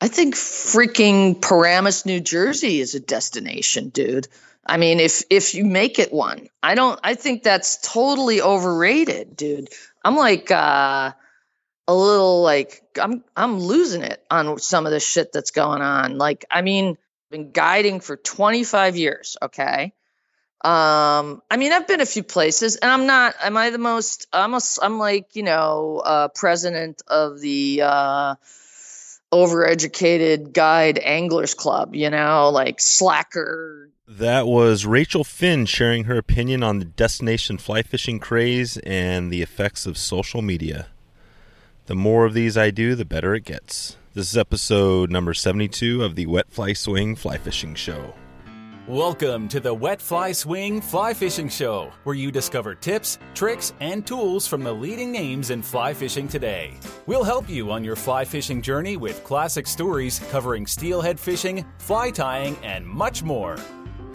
I think freaking Paramus, New Jersey is a destination, dude. I mean, if if you make it one, I don't. I think that's totally overrated, dude. I'm like uh, a little like I'm I'm losing it on some of the shit that's going on. Like, I mean, been guiding for 25 years. Okay, um, I mean, I've been a few places, and I'm not. Am I the most? I'm a. I'm like you know, uh, president of the uh, overeducated guide anglers club. You know, like slacker. That was Rachel Finn sharing her opinion on the destination fly fishing craze and the effects of social media. The more of these I do, the better it gets. This is episode number 72 of the Wet Fly Swing Fly Fishing Show. Welcome to the Wet Fly Swing Fly Fishing Show, where you discover tips, tricks, and tools from the leading names in fly fishing today. We'll help you on your fly fishing journey with classic stories covering steelhead fishing, fly tying, and much more.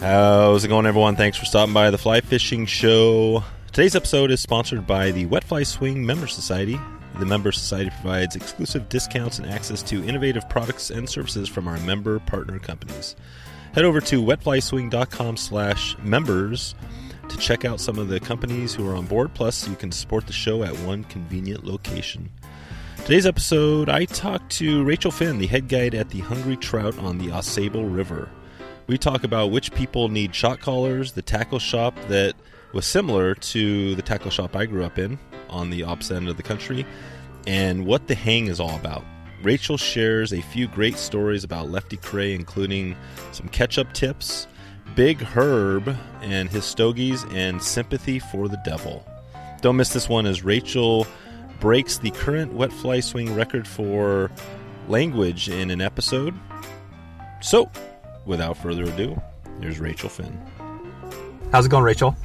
How's it going, everyone? Thanks for stopping by the Fly Fishing Show. Today's episode is sponsored by the Wet Fly Swing Member Society. The Member Society provides exclusive discounts and access to innovative products and services from our member partner companies. Head over to wetflyswing.com slash members to check out some of the companies who are on board. Plus, you can support the show at one convenient location. Today's episode, I talked to Rachel Finn, the head guide at the Hungry Trout on the Ausable River. We talk about which people need shot callers, the tackle shop that was similar to the tackle shop I grew up in on the opposite end of the country, and what the hang is all about. Rachel shares a few great stories about Lefty Kreh, including some ketchup tips, Big Herb and his stogies, and sympathy for the devil. Don't miss this one as Rachel breaks the current wet fly swing record for language in an episode. So, without further ado, here's Rachel Finn. How's it going, Rachel?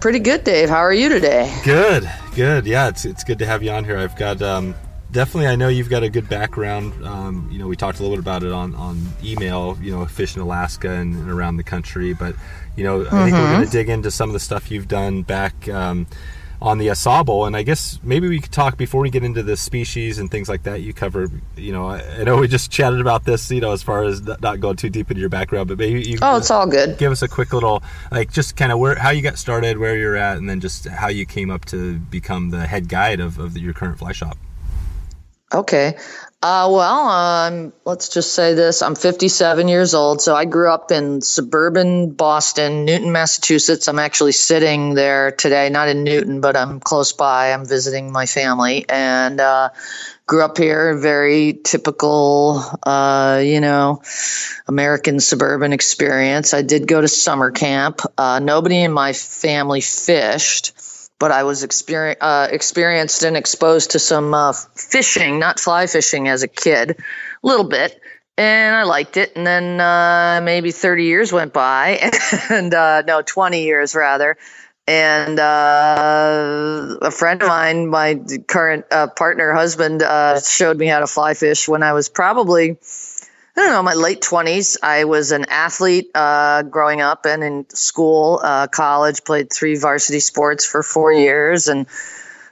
Pretty good, Dave. How are you today? Good, good. Yeah, it's it's good to have you on here. I've got um, definitely. I know you've got a good background. Um, you know, we talked a little bit about it on on email. You know, fishing Alaska and, and around the country, but you know, I think we're going to dig into some of the stuff you've done back. Um, on the Ausable, and I guess maybe we could talk before we get into the species and things like that. You cover, you know, I, I know we just chatted about this, you know, as far as not going too deep into your background, but maybe you oh, it's all good. Give us a quick little, like, just kind of where how you got started, where you're at, and then just how you came up to become the head guide of, of your current fly shop. Okay. Uh, well, um, let's just say this. I'm 57 years old, so I grew up in suburban Boston, Newton, Massachusetts. I'm actually sitting there today, not in Newton, but I'm close by. I'm visiting my family and uh, grew up here. Very typical, uh, you know, American suburban experience. I did go to summer camp. Uh, nobody in my family fished but I was uh, experienced and exposed to some uh, fishing, not fly fishing as a kid, a little bit. And I liked it. And then uh, maybe 30 years went by, and uh, no, 20 years rather. And uh, a friend of mine, my current uh, partner, husband, showed me how to fly fish when I was probably I don't know, my late 20s. I was an athlete uh, growing up and in school, uh, college, played three varsity sports for four years and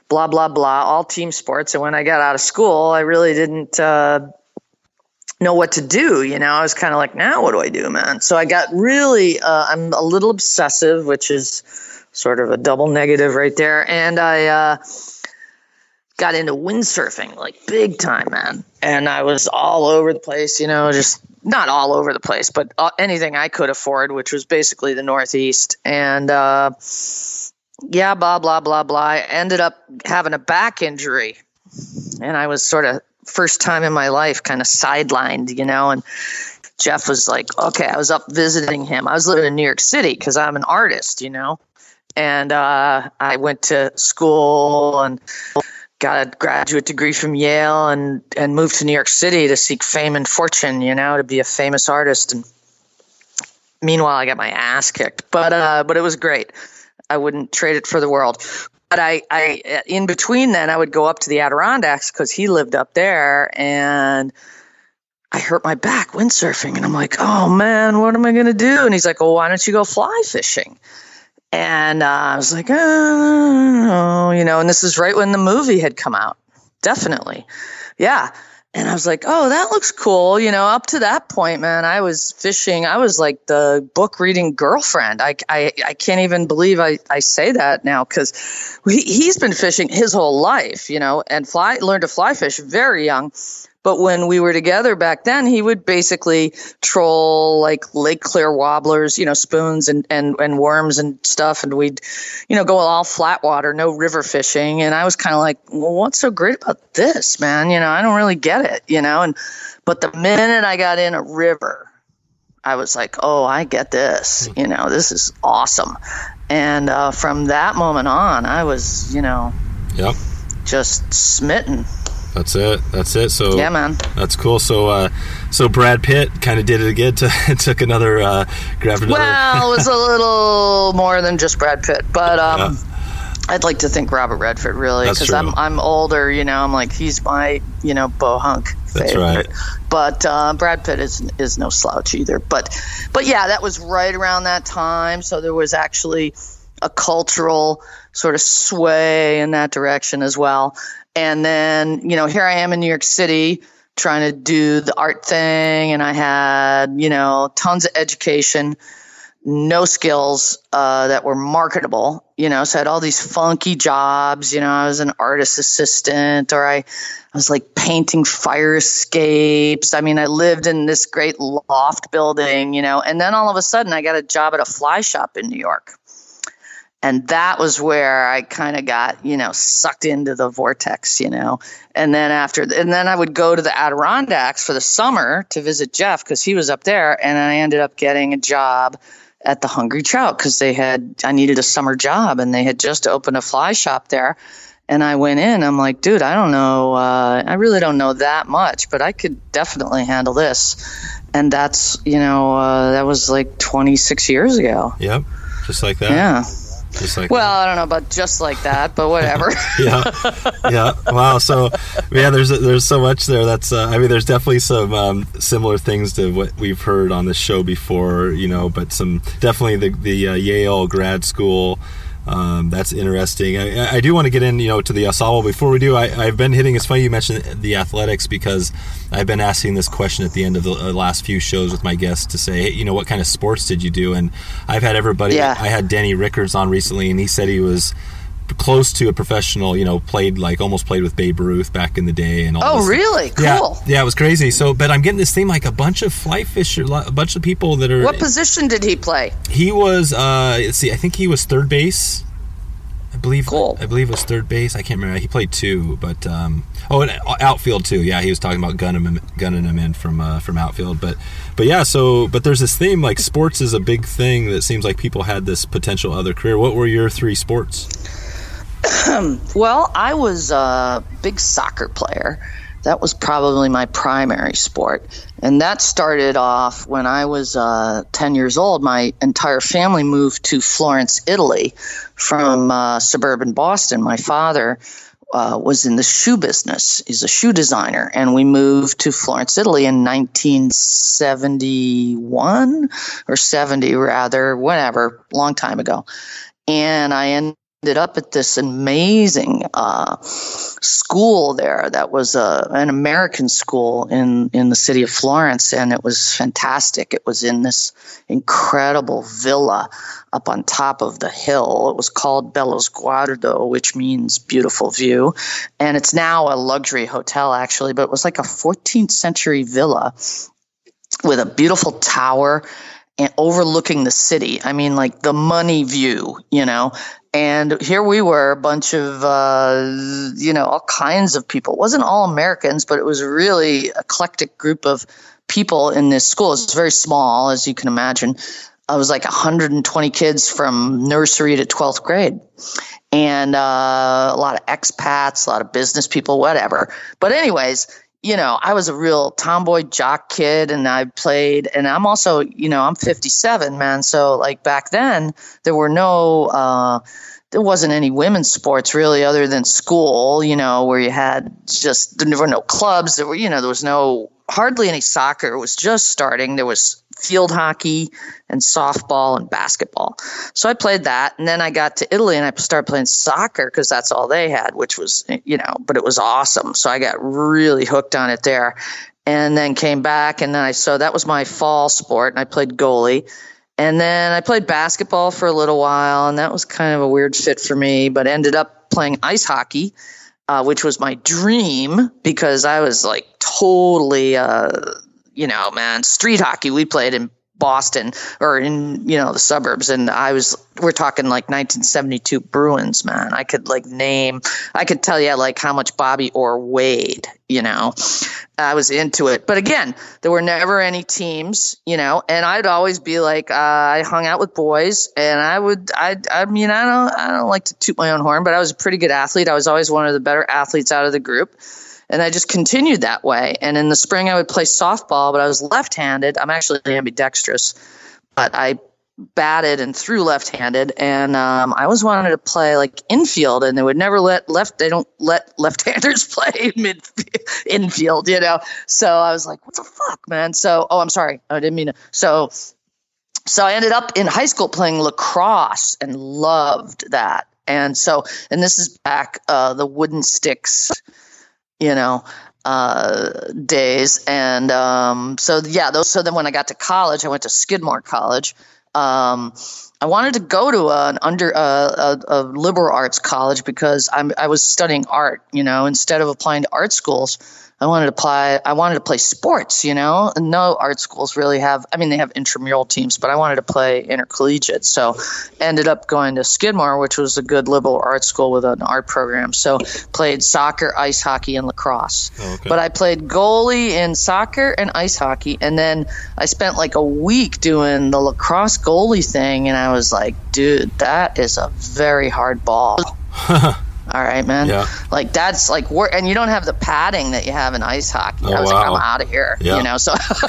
blah, blah, blah, all team sports. And when I got out of school, I really didn't uh, know what to do. You know, I was kind of like, now what do I do, man? So I got really, uh, I'm a little obsessive, which is sort of a double negative right there. And I, uh, got into windsurfing like big time, man. And I was all over the place, you know, just not all over the place, but uh, anything I could afford, which was basically the Northeast. And uh, yeah, blah, blah, blah, blah. I ended up having a back injury. And I was sort of, first time in my life, kind of sidelined, you know, and Jeff was like, okay, I was up visiting him. I was living in New York City because I'm an artist, you know, and uh, I went to school and got a graduate degree from Yale and and moved to New York City to seek fame and fortune, you know, to be a famous artist. And meanwhile, I got my ass kicked, but uh, but it was great. I wouldn't trade it for the world. But I, I in between then, I would go up to the Adirondacks because he lived up there, and I hurt my back windsurfing, and I'm like, oh man, what am I gonna do? And he's like, well, why don't you go fly fishing? And uh, I was like, oh, you know, and this is right when the movie had come out. Definitely. Yeah. and I was like, oh, that looks cool. You know, up to that point, man, I was fishing. I was like the book reading girlfriend. I, I, I can't even believe I, I say that now because he, he's been fishing his whole life, you know, and fly learned to fly fish very young. But when we were together back then, he would basically troll like Lake Clear wobblers, you know, spoons and, and, and worms and stuff. And we'd, you know, go all flat water, no river fishing. And I was kind of like, well, what's so great about this, man? You know, I don't really get it, you know? And, but the minute I got in a river, I was like, oh, I get this. You know, this is awesome. And uh, from that moment on, I was, you know, Yep. just smitten. That's it. That's it. So Yeah, man. That's cool. So, uh, so Brad Pitt kind of did it again. To, took another, uh, grabbed another. Well, it was a little more than just Brad Pitt, but um, I'd like to think Robert Redford really because I'm. I'm older. You know, I'm like he's my you know bohunk That's favorite. right. But uh, Brad Pitt is is no slouch either. But but yeah, that was right around that time. So there was actually a cultural sort of sway in that direction as well. And then you know here I am in New York City trying to do the art thing, and I had you know tons of education no skills uh, that were marketable. You know, so I had all these funky jobs. You know, I was an artist assistant, or I, I was like painting fire escapes. I mean, I lived in this great loft building. You know, and then all of a sudden, I got a job at a fly shop in New York. And that was where I kind of got, you know, sucked into the vortex, you know. And then after, and then I would go to the Adirondacks for the summer to visit Jeff because he was up there. And I ended up getting a job at the Hungry Trout because they had I needed a summer job and they had just opened a fly shop there. And I went in. I'm like, dude, I don't know. Uh, I really don't know that much, but I could definitely handle this. And that's you know uh, that was like 26 years ago. Yep. Just like that. Yeah. Just like Well, I don't know about just like that, but whatever. yeah, yeah. Wow. So, yeah, there's there's so much there. That's uh, I mean, there's definitely some um, similar things to what we've heard on the show before, you know. But some definitely the the uh, Yale grad school. Um, that's interesting. I, I do want to get in, you know, to the ensemble. Before we do, I, I've been hitting. It's funny you mentioned the athletics because I've been asking this question at the end of the uh, last few shows with my guests to say, hey, you know, what kind of sports did you do? And I've had everybody. Yeah. I had Denny Rickards on recently, and he said he was close to a professional. You know, played like almost played with Babe Ruth back in the day, and all. oh, really? Cool. Yeah, yeah, it was crazy. So, but I'm getting this thing like a bunch of fly fisher, a bunch of people that are. What position did he play? He was. uh Let's see. I think he was third base. I believe. Cool. I believe it was third base. I can't remember. He played two, but um, oh, and outfield too. Yeah, he was talking about gunning him, gunning him in from uh, from outfield. But but yeah. So but there's this theme like sports is a big thing that seems like people had this potential other career. What were your three sports? Well, I was a big soccer player. That was probably my primary sport. And that started off when I was uh, 10 years old. My entire family moved to Florence, Italy from uh, suburban Boston. My father uh, was in the shoe business, he's a shoe designer. And we moved to Florence, Italy in 1971 or 70, rather, whatever, long time ago. And I ended ended up at this amazing uh, school there that was uh, an American school in, in the city of Florence, and it was fantastic. It was in this incredible villa up on top of the hill. It was called Bello Sguardo, which means beautiful view, and it's now a luxury hotel actually, but it was like a 14th century villa with a beautiful tower and overlooking the city. I mean, like the money view, you know. And here we were, a bunch of, uh, you know, all kinds of people. It wasn't all Americans, but it was a really eclectic group of people in this school. It's very small, as you can imagine. I was like 120 kids from nursery to 12th grade. And uh, a lot of expats, a lot of business people, whatever. But, anyways, you know, I was a real tomboy jock kid and I played, and I'm also, you know, I'm 57, man. So, like, back then, there were no, uh, there wasn't any women's sports really other than school, you know, where you had just, there were no clubs. There were, you know, there was no, hardly any soccer. It was just starting. There was field hockey and softball and basketball. So I played that. And then I got to Italy and I started playing soccer because that's all they had, which was, you know, but it was awesome. So I got really hooked on it there and then came back. And then I, so that was my fall sport and I played goalie. And then I played basketball for a little while and that was kind of a weird fit for me, but ended up playing ice hockey. Uh, which was my dream because I was like totally uh, you know, man, street hockey. We played in Boston or in you know the suburbs, and I was we're talking like 1972 Bruins, man. I could like name, I could tell you like how much Bobby Orr weighed. You know, I was into it, but again, there were never any teams. You know, and I'd always be like, uh, I hung out with boys, and I would, I, I mean, I don't, I don't like to toot my own horn, but I was a pretty good athlete. I was always one of the better athletes out of the group and I just continued that way. And in the spring, I would play softball, but I was left-handed. I'm actually ambidextrous, but I batted and threw left-handed, and um, I always wanted to play like infield, and they would never let left. They don't let left-handers play mid infield, you know. So I was like, "What the fuck, man?" So, oh, I'm sorry, I didn't mean to. So, so I ended up in high school playing lacrosse and loved that. And so, and this is back uh, the wooden sticks you know, uh, days. And um, so, yeah, those. So then when I got to college, I went to Skidmore College. Um, I wanted to go to an under uh, a, a, liberal arts college because I'm, I was studying art. You know, instead of applying to art schools, I wanted to play. I wanted to play sports. You know, no art schools really have. I mean, they have intramural teams, but I wanted to play intercollegiate. So, ended up going to Skidmore, which was a good liberal arts school with an art program. So, played soccer, ice hockey, and lacrosse. Oh, okay. But I played goalie in soccer and ice hockey, and then I spent like a week doing the lacrosse goalie thing, and I was like, dude, that is a very hard ball. All right, man. Yeah. Like that's like work, and you don't have the padding that you have in ice hockey. Oh, I was wow. like, I'm out of here. Yeah. You know, so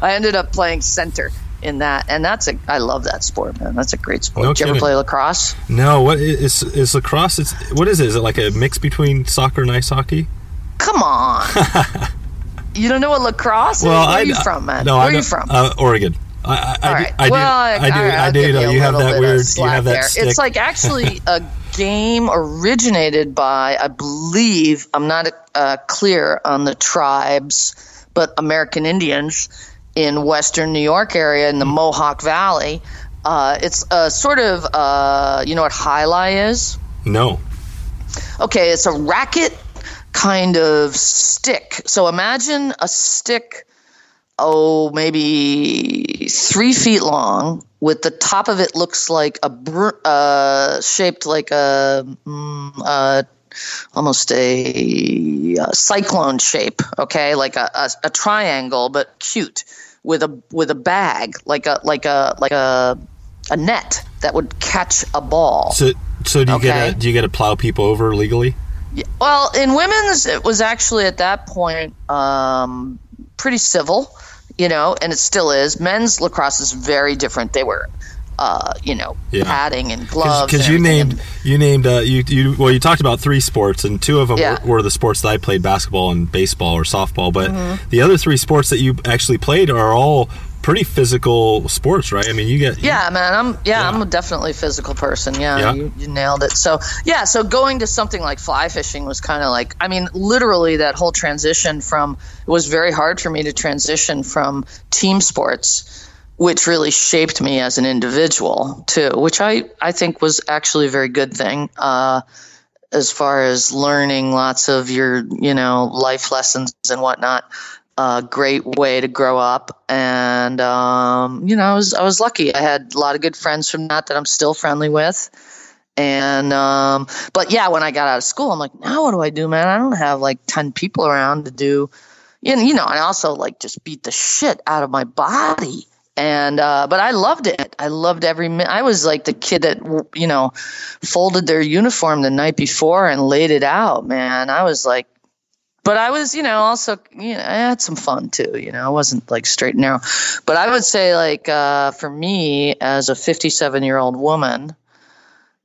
I ended up playing center in that, and that's a I love that sport, man. That's a great sport. No Did you ever play lacrosse? No. What is is lacrosse? It's what is it? Is it like a mix between soccer and ice hockey? Come on. you don't know what lacrosse is? Well, Where I, are you from, man? No, Where I are you from? Uh, Oregon. I, I, right. I, well, I do. I do. Right, I do. You know, you have that weird. You have that. It's like actually a game originated by, I believe, I'm not uh, clear on the tribes, but American Indians in Western New York area in the mm. Mohawk Valley. Uh, it's a sort of, uh, you know what alai is? No. Okay, it's a racket kind of stick. So imagine a stick oh, maybe three feet long, with the top of it looks like a br- uh, shaped like a mm, uh, almost a, a, cyclone shape. Okay, like a, a, a, triangle, but cute with a with a bag, like a like a like a a net that would catch a ball. So, so do you okay? get a, do you get to plow people over legally? Yeah, well, in women's, it was actually at that point um, pretty civil you know, and it still is. Men's lacrosse is very different. They were uh, you know, yeah. padding and gloves. Because you named you named uh, you you well you talked about three sports and two of them yeah. were, were, the sports that I played basketball and baseball or softball, but mm-hmm. the other three sports that you actually played are all pretty physical sports, right? I mean, you get you, yeah, man. I'm yeah, yeah, I'm a definitely physical person. Yeah, yeah. You, you, nailed it. So yeah, so going to something like fly fishing was kind of like I mean, literally that whole transition from it was very hard for me to transition from team sports, which really shaped me as an individual too, which I I think was actually a very good thing. Uh, as far as learning lots of your you know life lessons and whatnot a great way to grow up. And um, you know, I was I was lucky. I had a lot of good friends from that that I'm still friendly with. And um, but yeah, when I got out of school, I'm like, now what do I do, man? I don't have like ten people around to do. Know, you know, I also like just beat the shit out of my body. And uh, but I loved it. I loved every minute. I was like the kid that you know folded their uniform the night before and laid it out. Man, I was like but I was, you know, also, you know, I had some fun too. You know, I wasn't like straight and narrow. But I would say, like, uh, for me as a 57 year old woman,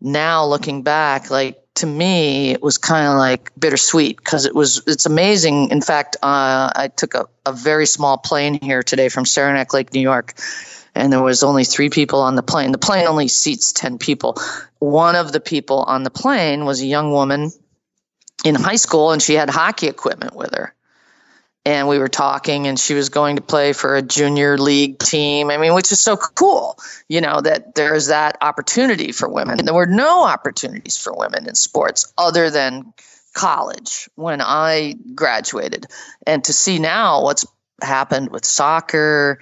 now looking back, like to me it was kind of like bittersweet because it was it's amazing. In fact, uh, I took a, a very small plane here today from Saranac Lake, New York, and there was only three people on the plane. The plane only seats ten people. One of the people on the plane was a young woman in high school, and she had hockey equipment with her. And we were talking and she was going to play for a junior league team. I mean which is so cool you know that there's that opportunity for women. And there were no opportunities for women in sports other than college when i graduated. And to see now what's happened with soccer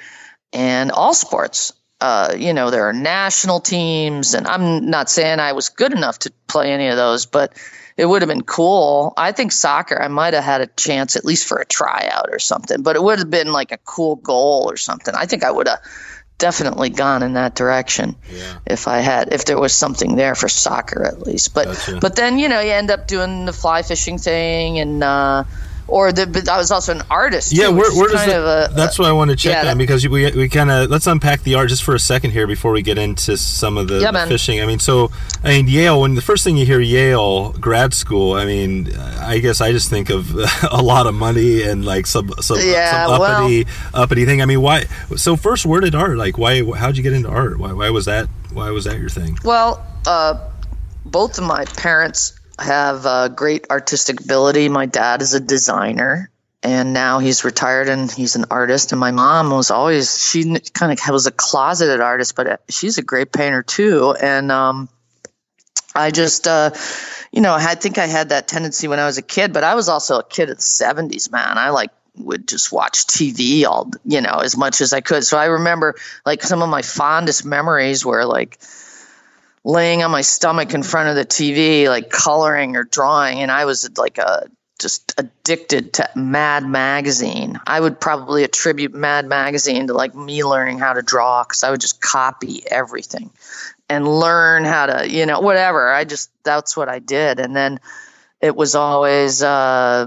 and all sports uh, you know there are national teams and i'm not saying i was good enough to play any of those but it would have been cool. I think soccer, I might have had a chance at least for a tryout or something, but it would have been like a cool goal or something. I think I would have definitely gone in that direction yeah. if I had if there was something there for soccer at least. But gotcha. but then you know you end up doing the fly fishing thing and uh, or the, but I was also an artist. Yeah, where, where does that, a, that's what I want to check yeah, on because we we kind of let's unpack the art just for a second here before we get into some of the, yeah, the fishing. I mean, so I mean Yale. When the first thing you hear Yale grad school, I mean, I guess I just think of a lot of money and like some some, yeah, some uppity well, uppity thing. I mean, why? So first, where did art? Like, why? How'd you get into art? Why? Why was that? Why was that your thing? Well, uh, both of my parents have uh, great artistic ability. My dad is a designer, and now he's retired and he's an artist. And my mom was always she kind of was a closeted artist, but uh, she's a great painter too. And um, I just, uh, you know, I think I had that tendency when I was a kid, but I was also a kid of the '70s. Man, I like would just watch TV all, you know, as much as I could. So I remember like some of my fondest memories were like laying on my stomach in front of the TV, like coloring or drawing, and I was like a just addicted to Mad Magazine. I would probably attribute Mad Magazine to like me learning how to draw because I would just copy everything and learn how to, you know, whatever. I just that's what I did, and then it was always uh,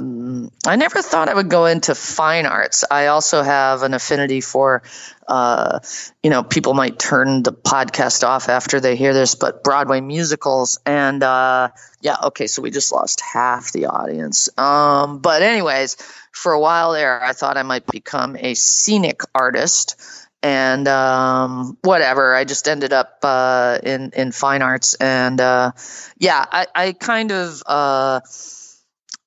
i never thought i would go into fine arts. I also have an affinity for uh, you know people might turn the podcast off after they hear this but broadway musicals and uh, yeah okay so we just lost half the audience. Um, but anyways for a while there i thought i might become a scenic artist and um, whatever. I just ended up uh, in in fine arts, and uh, yeah, I, I kind of uh,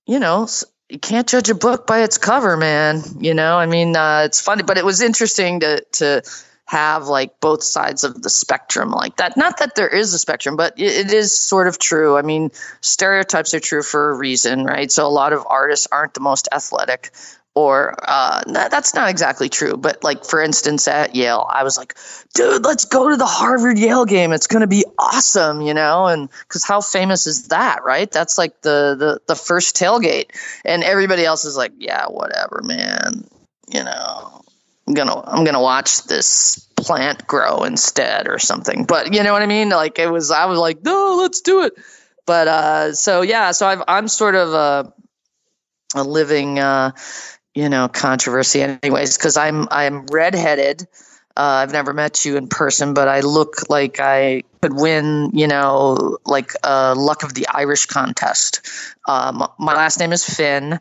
you know you can't judge a book by its cover, man. You know, I mean, uh, it's funny, but it was interesting to to have like both sides of the spectrum like that. Not that there is a spectrum, but it, it is sort of true. I mean, stereotypes are true for a reason, right? So a lot of artists aren't the most athletic or uh, that's not exactly true but like for instance at yale i was like dude let's go to the harvard yale game. It's going to be awesome you know? And because how famous is that right? That's like the, the the first tailgate. And everybody else is like yeah whatever man you know? I'm gonna i'm gonna watch this plant grow instead or something. But you know what i mean? Like it was i was like no let's do it. But uh so yeah so I've, i'm sort of a a living uh you know controversy anyways because i'm i'm redheaded uh, I've never met you in person, but I look like I could win, you know, like a luck of the Irish contest. Um, my last name is Finn.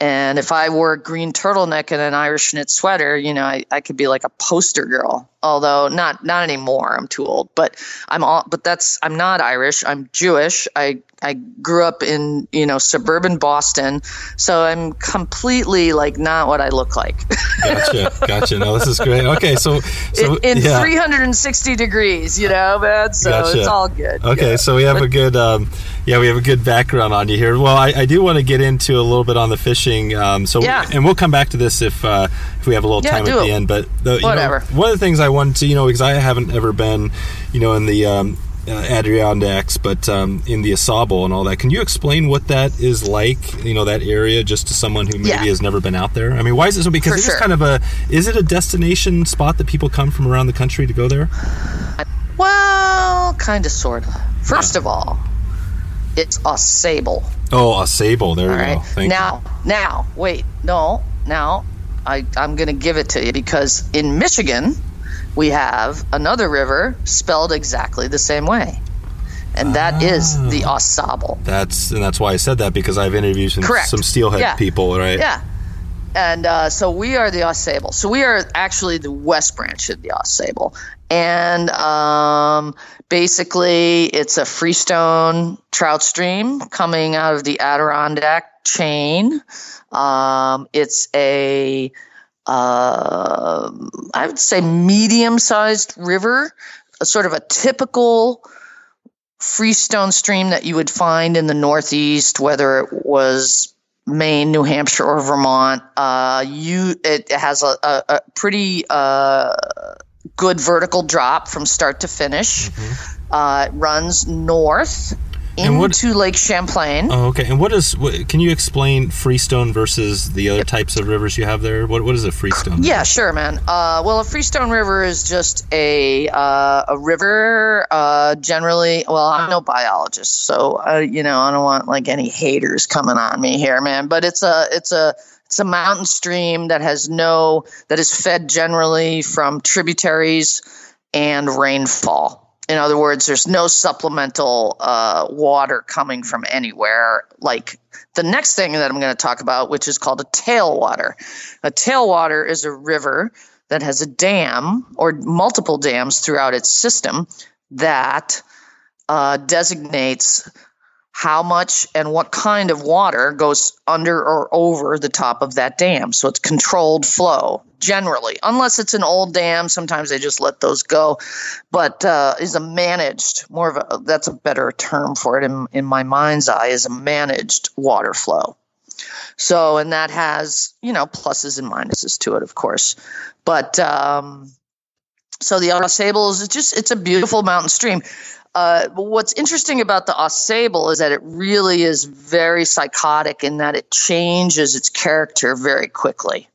And if I wore a green turtleneck and an Irish knit sweater, you know, I, I could be like a poster girl. Although not not anymore. I'm too old. But I'm all but that's I'm not Irish. I'm Jewish. I I grew up in, you know, suburban Boston. So I'm completely like not what I look like. gotcha. Gotcha. No, this is great. Okay, so, so in, in yeah. 360 degrees, you know, man. So gotcha. it's all good. Okay, yeah. so we have but, a good um, yeah, we have a good background on you here. Well, I, I do want to get into a little bit on the fishing. Um, so yeah. and we'll come back to this if uh, if we have a little yeah, time at the end. But the, whatever. Know, one of the things I wanted to, you know, because I haven't ever been, you know, in the um, uh, Adirondacks, but um, in the AuSable and all that. Can you explain what that is like? You know that area, just to someone who maybe yeah. has never been out there. I mean, why is it so? Because it's kind of a. Is it a destination spot that people come from around the country to go there? Well, kind of, sort of. First of all, it's a sable. Oh, a sable. There all you right. go. Thank now, you. now, wait, no, now I, I'm going to give it to you because in Michigan we have another river spelled exactly the same way. and that is the Au Sable. That's and that's why I said that because I've interviewed some, some steelhead Yeah. people, right? Yeah. And uh, so we are the Au Sable. So we are actually the west branch of the Au Sable. And um, basically, it's a freestone trout stream coming out of the Adirondack chain. Um, it's a, uh, I would say, medium sized river, a sort of a typical freestone stream that you would find in the Northeast, whether it was Maine, New Hampshire, or Vermont. Uh, you it has a, a, a pretty uh, good vertical drop from start to finish. Uh, it runs north And what- into Lake Champlain. Oh, okay. And what is? What, can you explain freestone versus the other types of rivers you have there? What What is a freestone? Yeah, sure, man. Uh, well, a freestone river is just a uh, a river. Uh, generally, well, I'm no biologist, so uh, you know I don't want like any haters coming on me here, man. But it's a it's a it's a mountain stream that has no that is fed generally from tributaries and rainfall. In other words, there's no supplemental uh, water coming from anywhere. Like the next thing that I'm going to talk about, which is called a tailwater. A tailwater is a river that has a dam or multiple dams throughout its system that uh, designates how much and what kind of water goes under or over the top of that dam. So it's controlled flow generally, unless it's an old dam. Sometimes they just let those go, but uh, is a managed, more of a that's a better term for it in, in my mind's eye, is a managed water flow. So, and that has, you know, pluses and minuses to it, of course. But um, so the Au Sable is just, it's a beautiful mountain stream. Uh, what's interesting about the Au Sable is that it really is very psychotic in that it changes its character very quickly.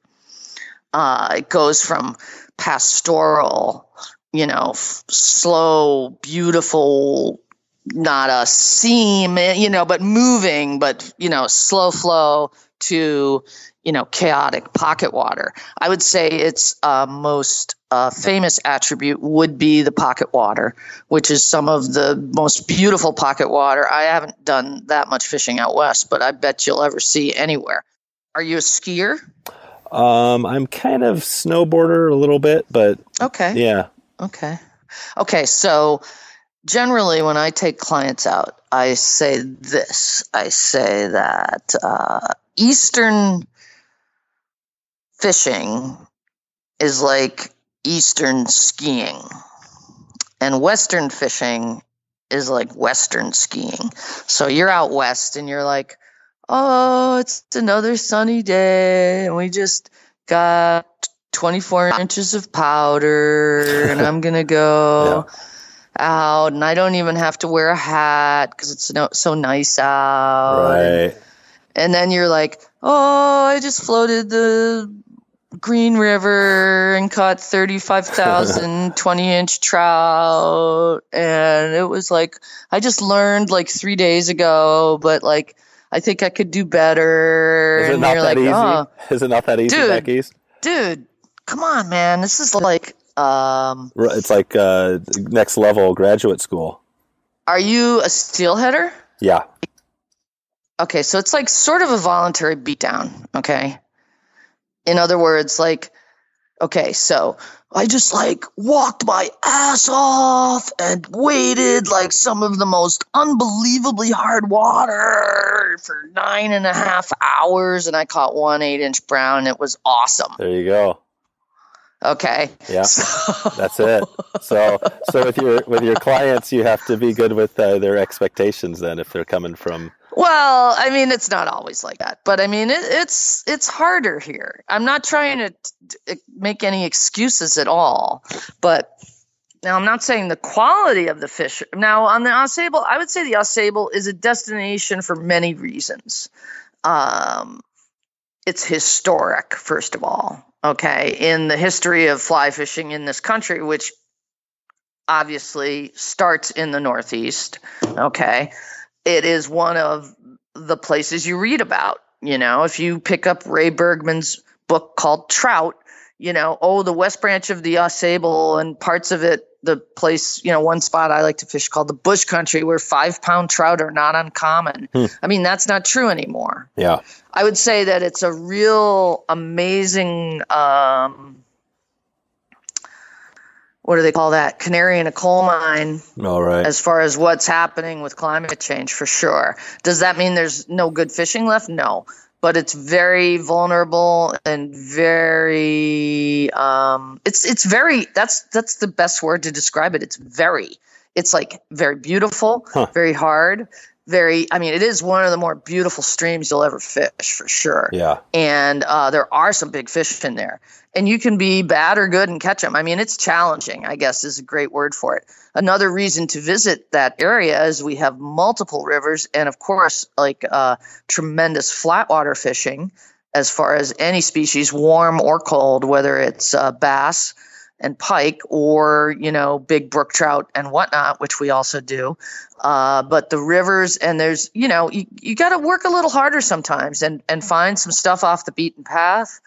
Uh, it goes from pastoral, you know, f- slow, beautiful, not a seam, eh, you know, but moving, but, you know, slow flow to, you know, chaotic pocket water. I would say its uh, most uh, famous attribute would be the pocket water, which is some of the most beautiful pocket water. I haven't done that much fishing out west, but I bet you'll ever see anywhere. Are you a skier? Um, I'm kind of snowboarder a little bit, but Okay. yeah. Okay. Okay. So generally, when I take clients out, I say this I say that uh, Eastern fishing is like Eastern skiing, and Western fishing is like Western skiing. So you're out west and you're like, oh, it's another sunny day, and we just got 24 ah. inches of powder, and I'm gonna go out, and I don't even have to wear a hat because it's so nice out. Right. And then you're like, oh, I just floated the Green River and caught 35,000 20 inch trout. And it was like, I just learned like three days ago, but like, I think I could do better. Is it and not that like, easy? oh, Is it not that easy, Dude. Beck East? dude, come on, man. This is like, um, It's like uh, next level graduate school. are you a steelheader? Yeah. Okay, so it's like sort of a voluntary beatdown, okay? In other words, like, okay, so I just like walked my ass off and waded like some of the most unbelievably hard water for nine and a half hours, and I caught one eight inch brown. And it was awesome. There you go. Okay. Yeah. So, That's it. So, so with your with your clients, you have to be good with uh, their expectations. Then, if they're coming from Well, I mean, it's not always like that, but I mean, it, it's it's harder here. I'm not trying to t- make any excuses at all, but now I'm not saying the quality of the fish. Now on the Ausable, I would say the Ausable is a destination for many reasons. Um, it's historic, first of all. Okay, in the history of fly fishing in this country, which obviously starts in the Northeast. Okay it is one of the places you read about. You know, if you pick up Ray Bergman's book called Trout, you know, oh, the West Branch of the Au Sable and parts of it the place, you know, one spot I like to fish called the bush country where five pound trout are not uncommon. Hmm. I mean, that's not true anymore. Yeah. I would say that it's a real amazing, um, what do they call that? Canary in a coal mine All right. as far as what's happening with climate change for sure. Does that mean there's no good fishing left? No. But it's very vulnerable and very um it's it's very that's that's the best word to describe it. It's very it's like very beautiful, Huh. very hard, very I mean it is one of the more beautiful streams you'll ever fish for sure yeah. and uh, there are some big fish in there. And you can be bad or good and catch them. I mean, it's challenging, I guess is a great word for it. Another reason to visit that area is we have multiple rivers and, of course, like uh, tremendous flatwater fishing as far as any species, warm or cold, whether it's uh, bass and pike or, you know, big brook trout and whatnot, which we also do. Uh, but the rivers and there's, you know, you, you got to work a little harder sometimes and, and find some stuff off the beaten path.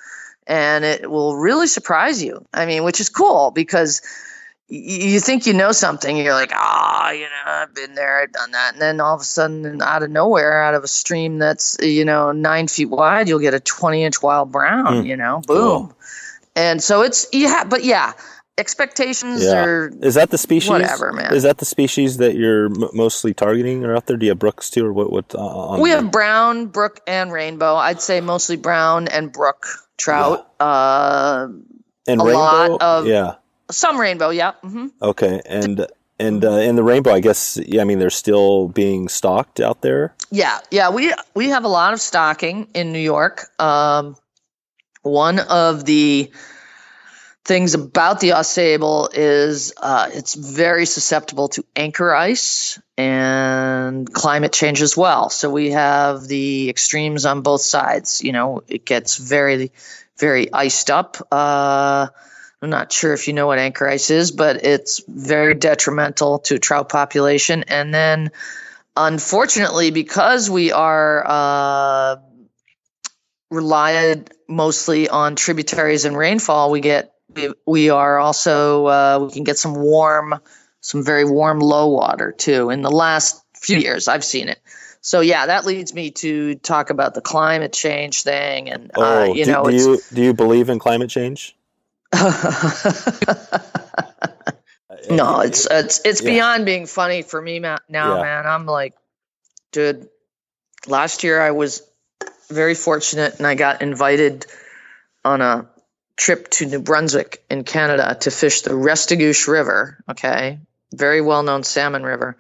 And it will really surprise you. I mean, which is cool because you think you know something. You're like, ah, you know, I've been there, I've done that. And then all of a sudden, out of nowhere, out of a stream that's, you know, nine feet wide, you'll get a 20 inch wild brown, Hmm. you know, boom. And so it's, yeah, but yeah, expectations Yeah. are Is that the species? Whatever, man. Is that the species that you're m- mostly targeting or out there? Do you have brooks too, or what? What? Uh, on We the- have brown, brook, and rainbow. I'd say mostly brown and brook trout. Uh, and a rainbow. lot of- yeah. some rainbow, yeah. hmm Okay. And and uh, in the rainbow, I guess. Yeah. I mean, they're still being stocked out there. Yeah, yeah. We we have a lot of stocking in New York. Um, one of the things about the Ausable is uh, it's very susceptible to anchor ice and climate change as well. So we have the extremes on both sides. You know, it gets very, very iced up. Uh, I'm not sure if you know what anchor ice is, but it's very detrimental to trout population. And then, unfortunately, because we are uh, relied mostly on tributaries and rainfall, we get we, we are also uh, we can get some warm, some very warm low water too. In the last few years, I've seen it. So yeah, that leads me to talk about the climate change thing, and uh, you do, know, do you do you believe in climate change? no, it's it's it's Yeah. beyond being funny for me now, Yeah. man. I'm like, dude. Last year, I was very fortunate, and I got invited on a trip to New Brunswick in Canada to fish the Restigouche River. Okay, very well known salmon river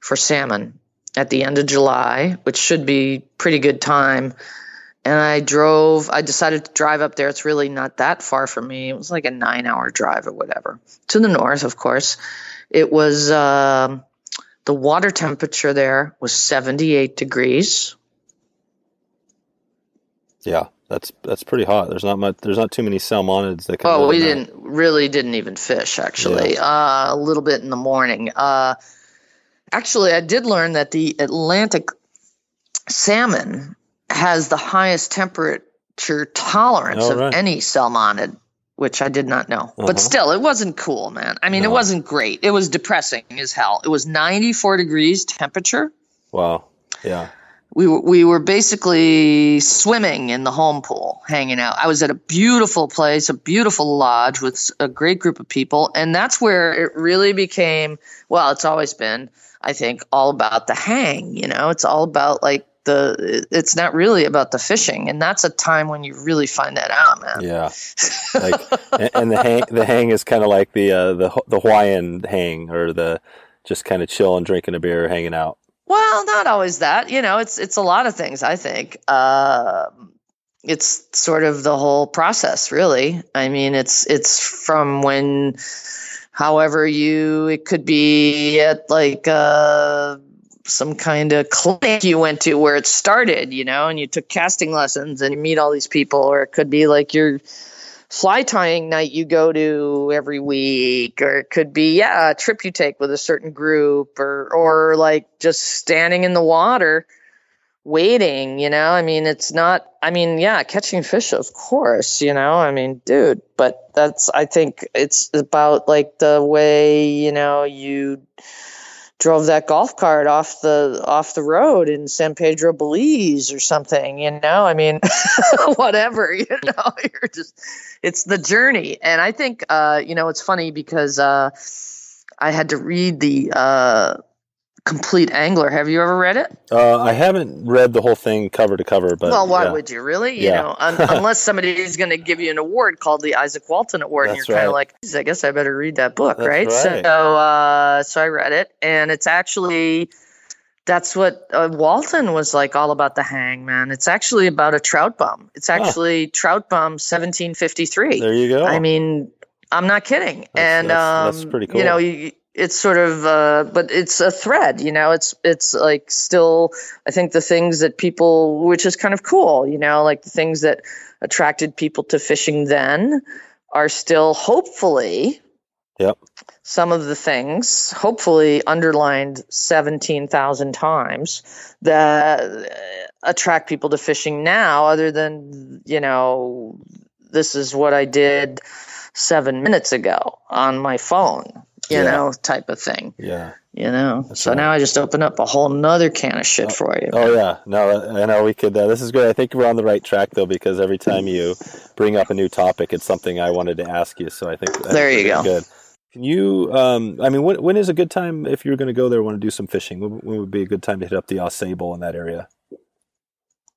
for salmon at the end of July, which should be pretty good time. And I drove, I decided to drive up there. It's really not that far from me. It was like a nine hour drive or whatever to the north, of course. It was, um, the water temperature there was 78 degrees. Yeah, that's that's pretty hot. There's not much. There's not too many salmonids that can. Oh, we didn't really didn't even fish actually. Uh, a little bit in the morning. Uh, actually, I did learn that the Atlantic salmon has the highest temperature tolerance All of right. any salmonid, which I did not know. Uh-huh. But still, it wasn't cool, man. I mean, it wasn't great. It was depressing as hell. It was 94 degrees temperature. Wow. Yeah. We were, we were basically swimming in the home pool, hanging out. I was at a beautiful place, a beautiful lodge with a great group of people, and that's where it really became. Well, it's always been, I think, all about the hang. You know, it's all about like the. It's not really about the fishing, and that's a time when you really find that out, man. Yeah. Like, and, and the hang the hang is kind of like the uh, the the Hawaiian hang or the just kind of chilling, drinking a beer, hanging out. Well, not always that. You know, it's it's a lot of things. I think um, it's sort of the whole process, really. I mean, it's it's from when, however you, it could be at like uh, some kind of clinic you went to where it started, you know, and you took casting lessons and you meet all these people, or it could be like your fly tying night you go to every week or it could be yeah a trip you take with a certain group or or like just standing in the water waiting, you know? I mean, it's not, I mean, yeah, catching fish, of course, you know? I mean, dude, but that's, I think it's about like the way, you know, you drove that golf cart off the off the road in San Pedro Belize or something, you know? I mean, whatever, you know, you're just it's the journey. And I think uh, you know, it's funny because uh I had to read the uh Complete Angler. Have you ever read it? Uh, I haven't read the whole thing cover to cover, but well, why yeah. would you really? You Yeah. know, un- unless somebody is going to give you an award called the Izaak Walton Award, and you're kind of like, I guess I better read that book, right? right. So, uh, so I read it, and it's actually that's what uh, Walton was like all about the hang, man. It's actually about a trout bum. It's actually trout bum 1753. There you go. I mean, I'm not kidding. That's- and that's- um, that's pretty You know, you, it's sort of, uh, but it's a thread. You know, it's it's like still. I think the things that people, which is kind of cool. You know, like the things that attracted people to fishing then, are still hopefully. Yep. Some of the things, hopefully underlined 17,000 times, that attract people to fishing now, other than, you know, this is what I did seven minutes ago on my phone, you Yeah. know, type of thing, yeah. you know. That's so right. now I just open up a whole nother can of shit for you. Oh yeah, no, I know we could. Uh, this is good. I think we're on the right track though, because every time you bring up a new topic, it's something I wanted to ask you. So I think There you go. Good. Can you? Um, I mean, when, when is a good time if you're going to go there? Want to do some fishing? When, when would be a good time to hit up the Ausable in that area?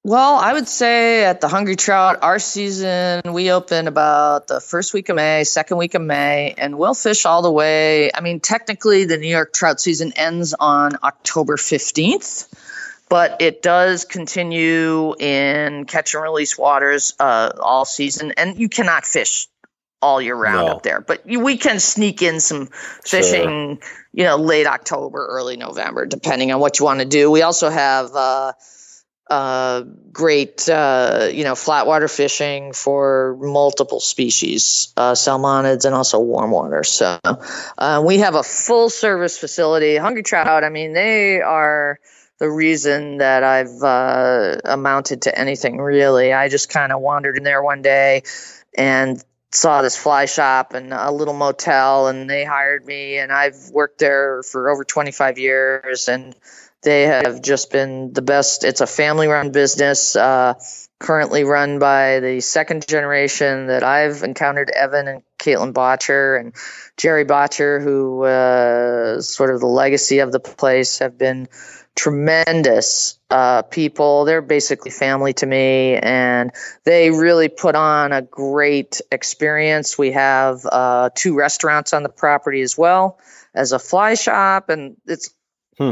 Well, I would say at the Hungry Trout, our season, we open about the first week of May, second week of May, and we'll fish all the way. I mean, technically, the New York trout season ends on October 15th, but it does continue in catch and release waters uh, all season, and you cannot fish all year round No. up there. But we can sneak in some fishing, you know, late October, early November, depending on what you want to do. We also have. Uh, uh, great, uh, you know, flat water fishing for multiple species, uh, salmonids and also warm water. So uh, we have a full service facility. Hungry Trout, I mean, they are the reason that I've uh, amounted to anything really. I just kind of wandered in there one day and saw this fly shop and a little motel and they hired me and I've worked there for over 25 years and they have just been the best. It's a family run business, uh, currently run by the second generation that I've encountered Evan and Caitlin Botcher and Jerry Botcher, who uh, sort of the legacy of the place, have been tremendous uh, people. They're basically family to me, and they really put on a great experience. We have uh, two restaurants on the property as well as a fly shop, and it's Hmm.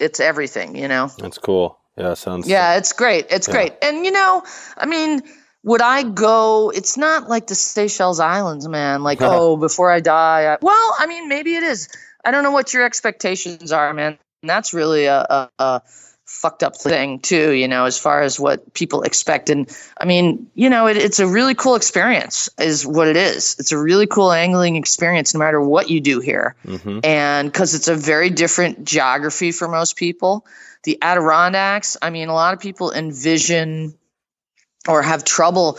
It's everything, you know. That's cool. Yeah, sounds. Yeah, it's great. It's Yeah. great. And you know, I mean, would I go? It's not like the Seychelles Islands, man. Like, oh, before I die. I, well, I mean, maybe it is. I don't know what your expectations are, man. And that's really a, a, a fucked up thing too. You know, as far as what people expect. And I mean, you know, it, it's a really cool experience, is what it is. It's a really cool angling experience, no matter what you do here hmm and because it's a very different geography for most people. The Adirondacks, I mean, a lot of people envision or have trouble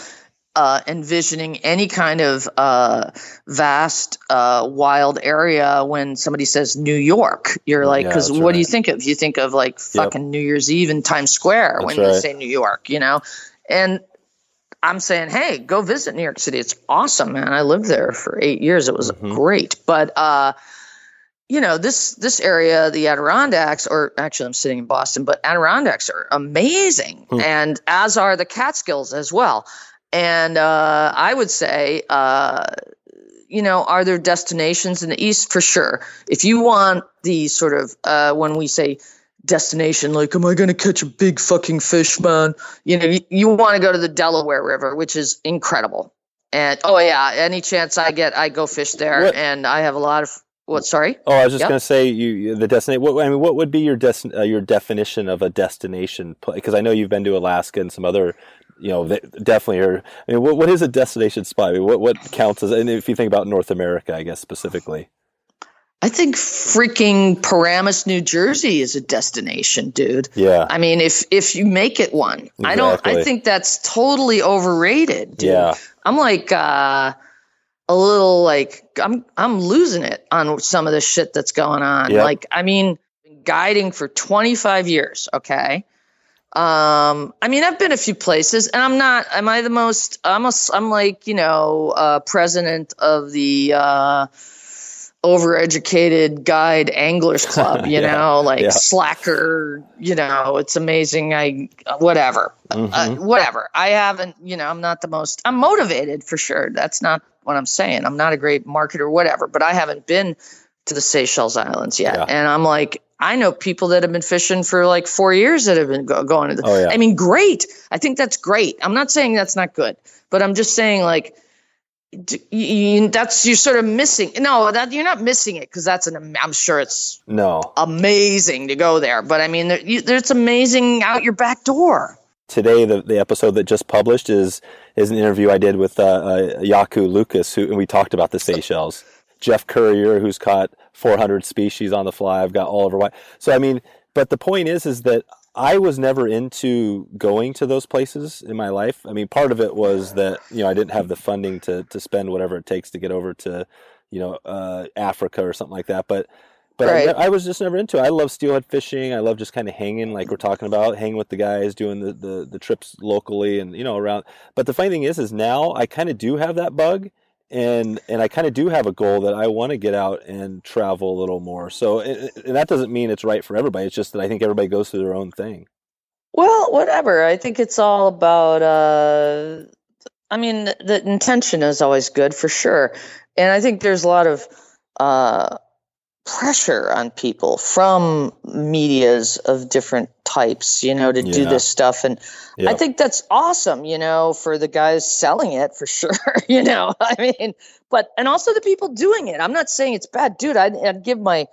uh, envisioning any kind of uh, vast, uh, wild area when somebody says New York. You're like, because that's what do you think of? You think of like fucking New Year's Eve in Times Square That's when you right. say New York, you know? And I'm saying, hey, go visit New York City. It's awesome, man. I lived there for eight years. It was Mhm. great. But uh, you know, this this area, the Adirondacks, or actually I'm sitting in Boston, but Adirondacks are amazing. Hmm. And as are the Catskills as well. And uh, I would say uh, you know, are there destinations in the East? For sure. If you want the sort of, uh, when we say destination, like, am I going to catch a big fucking fish, man? You know, you, you want to go to the Delaware River, which is incredible. And oh, yeah, any chance I get, I go fish there. What- And I have a lot of, what, sorry? Oh, I was just Yep. going to say you the destination. What I mean, what would be your uh, your definition of a destination? Because I know you've been to Alaska and some other, you know, that definitely are. I mean, what what is a destination spot? I mean, what what counts as? And if you think about North America, I guess specifically. I think freaking Paramus, New Jersey is a destination, dude. Yeah. I mean, if if you make it one, I don't. I think that's totally overrated, dude. Yeah. I'm like uh, a little like I'm I'm losing it on some of the shit that's going on. Yep. Like, I mean, guiding for 25 years. Okay. Um, I mean, I've been a few places, and I'm not. Am I the most? I'm a. I'm like you know, uh, president of the. Uh, overeducated guide anglers club you Yeah, know like yeah. slacker you know it's amazing i whatever Mm-hmm. uh, whatever i haven't you know i'm not the most i'm motivated for sure that's not what i'm saying i'm not a great marketer whatever but i haven't been to the seychelles islands yet Yeah. and i'm like i know people that have been fishing for like four years that have been go- going to the Oh, yeah. i mean great i think that's great i'm not saying that's not good but i'm just saying like d- you, you- that's you're sort of missing no that you're not missing it because that's an i'm sure it's No. amazing to go there but i mean there, you, there's amazing out your back door Today, the, the episode that just published is is an interview I did with uh, uh, Yaku Lucas, who and we talked about the Seychelles. Jeff Currier, who's caught 400 species on the fly. I've got Oliver White. So I mean, but the point is, is that I was never into going to those places in my life. I mean, part of it was that you know I didn't have the funding to to spend whatever it takes to get over to you know uh, Africa or something like that. But but Right. I, I was just never into it. I love steelhead fishing. I love just kind of hanging, like we're talking about, hanging with the guys, doing the, the, the trips locally and you know around. But the funny thing is, is now I kind of do have that bug, and and I kind of do have a goal that I want to get out and travel a little more. So and and that doesn't mean it's right for everybody. It's just that I think everybody goes through their own thing. Well, whatever. I think it's all about. Uh, I mean, the, the intention is always good for sure, and I think there's a lot of uh, pressure on people from medias of different types, you know, to do this stuff, and I think that's awesome, you know, for the guys selling it for sure, you know. I mean, but and also the people doing it. I'm not saying it's bad, dude. I'd, I'd give my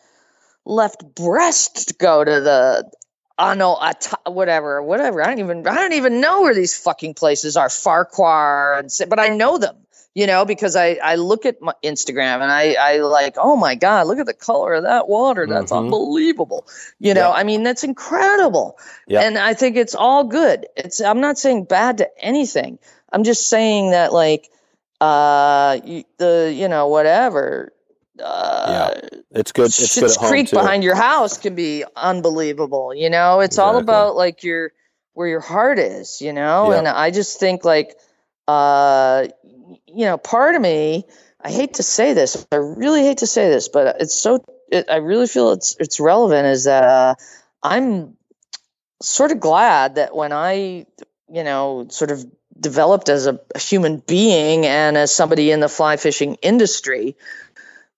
left breast to go to the I know whatever, whatever. I don't even I don't even know where these fucking places are, Farquhar, and but I know them, you know, because I I look at my Instagram and I I like, oh my god, look at the color of that water, that's Mhm. unbelievable, you know. Yeah. I mean, that's incredible, Yeah. and I think it's all good. It's I'm not saying bad to anything. I'm just saying that like uh the you know whatever uh It's good. It's good Schitt's at Creek too. behind your house can be unbelievable. You know, it's all about like your where your heart is. You know, Yeah. and I just think like, uh, you know, part of me, I hate to say this, I really hate to say this, but it's so. It, I really feel it's it's relevant. Is that uh, I'm sort of glad that when I, you know, sort of developed as a, a human being and as somebody in the fly fishing industry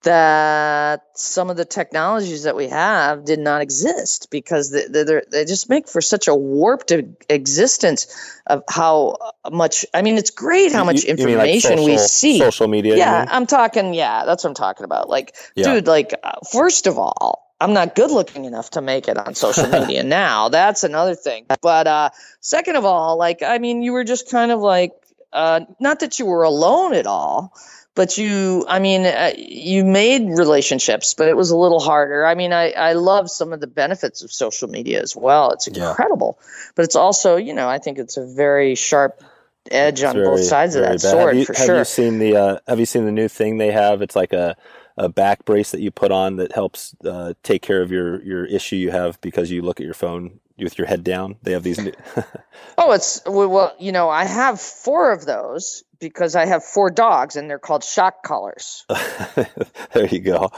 that some of the technologies that we have did not exist because they, they, they're- they just make for such a warped existence of how much i mean it's great how much You- you mean like information we see Social media. yeah i'm talking yeah that's what i'm talking about like Yeah. dude like uh, first of all i'm not good looking enough to make it on social media now that's another thing but uh second of all like i mean you were just kind of like uh not that you were alone at all but you i mean uh, you made relationships but it was a little harder i mean i i love some of the benefits of social media as well it's Yeah. incredible but it's also you know i think it's a very sharp edge It's on very- both sides of that bad. sword have you, for have sure you seen the uh, Have you seen the new thing they have? It's like a a back brace that you put on that helps uh, take care of your your issue you have because you look at your phone with your head down. They have these. New, Oh, it's well, you know, I have four of those because I have four dogs and they're called shock collars. there you go.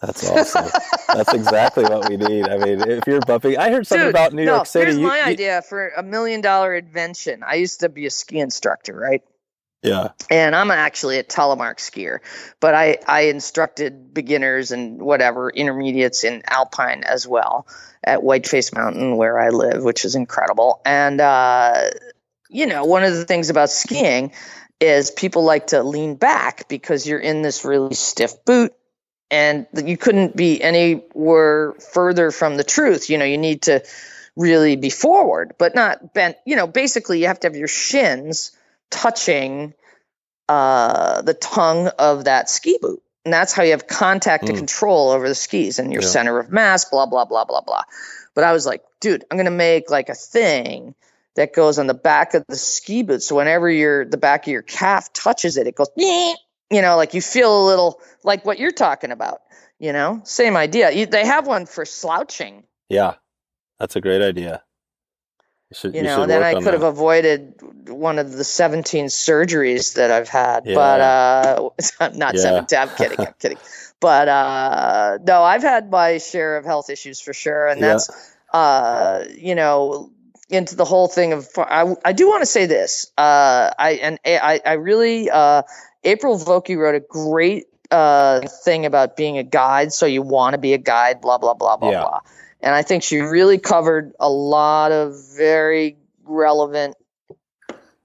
That's awesome. That's exactly what we need. I mean, if you're bumping, I heard something Dude, about New no, York City. Here's You- my you- idea for a million dollar invention. I used to be a ski instructor, right? Yeah, And I'm actually a telemark skier, but I, I instructed beginners and whatever intermediates in alpine as well at Whiteface Mountain where I live, which is incredible. And uh, you know, one of the things about skiing is people like to lean back because you're in this really stiff boot and you couldn't be anywhere further from the truth. You know, you need to really be forward, but not bent. You know, basically, you have to have your shins touching uh, the tongue of that ski boot. And that's how you have contact to Mm. control over the skis and your Yeah. center of mass, blah blah blah blah blah. But I was like, dude, I'm gonna make like a thing that goes on the back of the ski boot. So whenever your the back of your calf touches it, it goes, you know, like you feel a little like what you're talking about. You know, same idea. You, they have one for slouching. Yeah, that's a great idea. You should. You you know, then I could have avoided one of the 17 surgeries that I've had. Yeah. But uh, I'm not Yeah. 17. I'm kidding. I'm kidding. But uh, no, I've had my share of health issues for sure, and Yeah. that's uh, you know into the whole thing of I, I do want to say this uh, I and I I really uh, April Vokey wrote a great uh, thing about being a guide, so you want to be a guide, blah blah blah blah Yeah. blah. And I think she really covered a lot of very relevant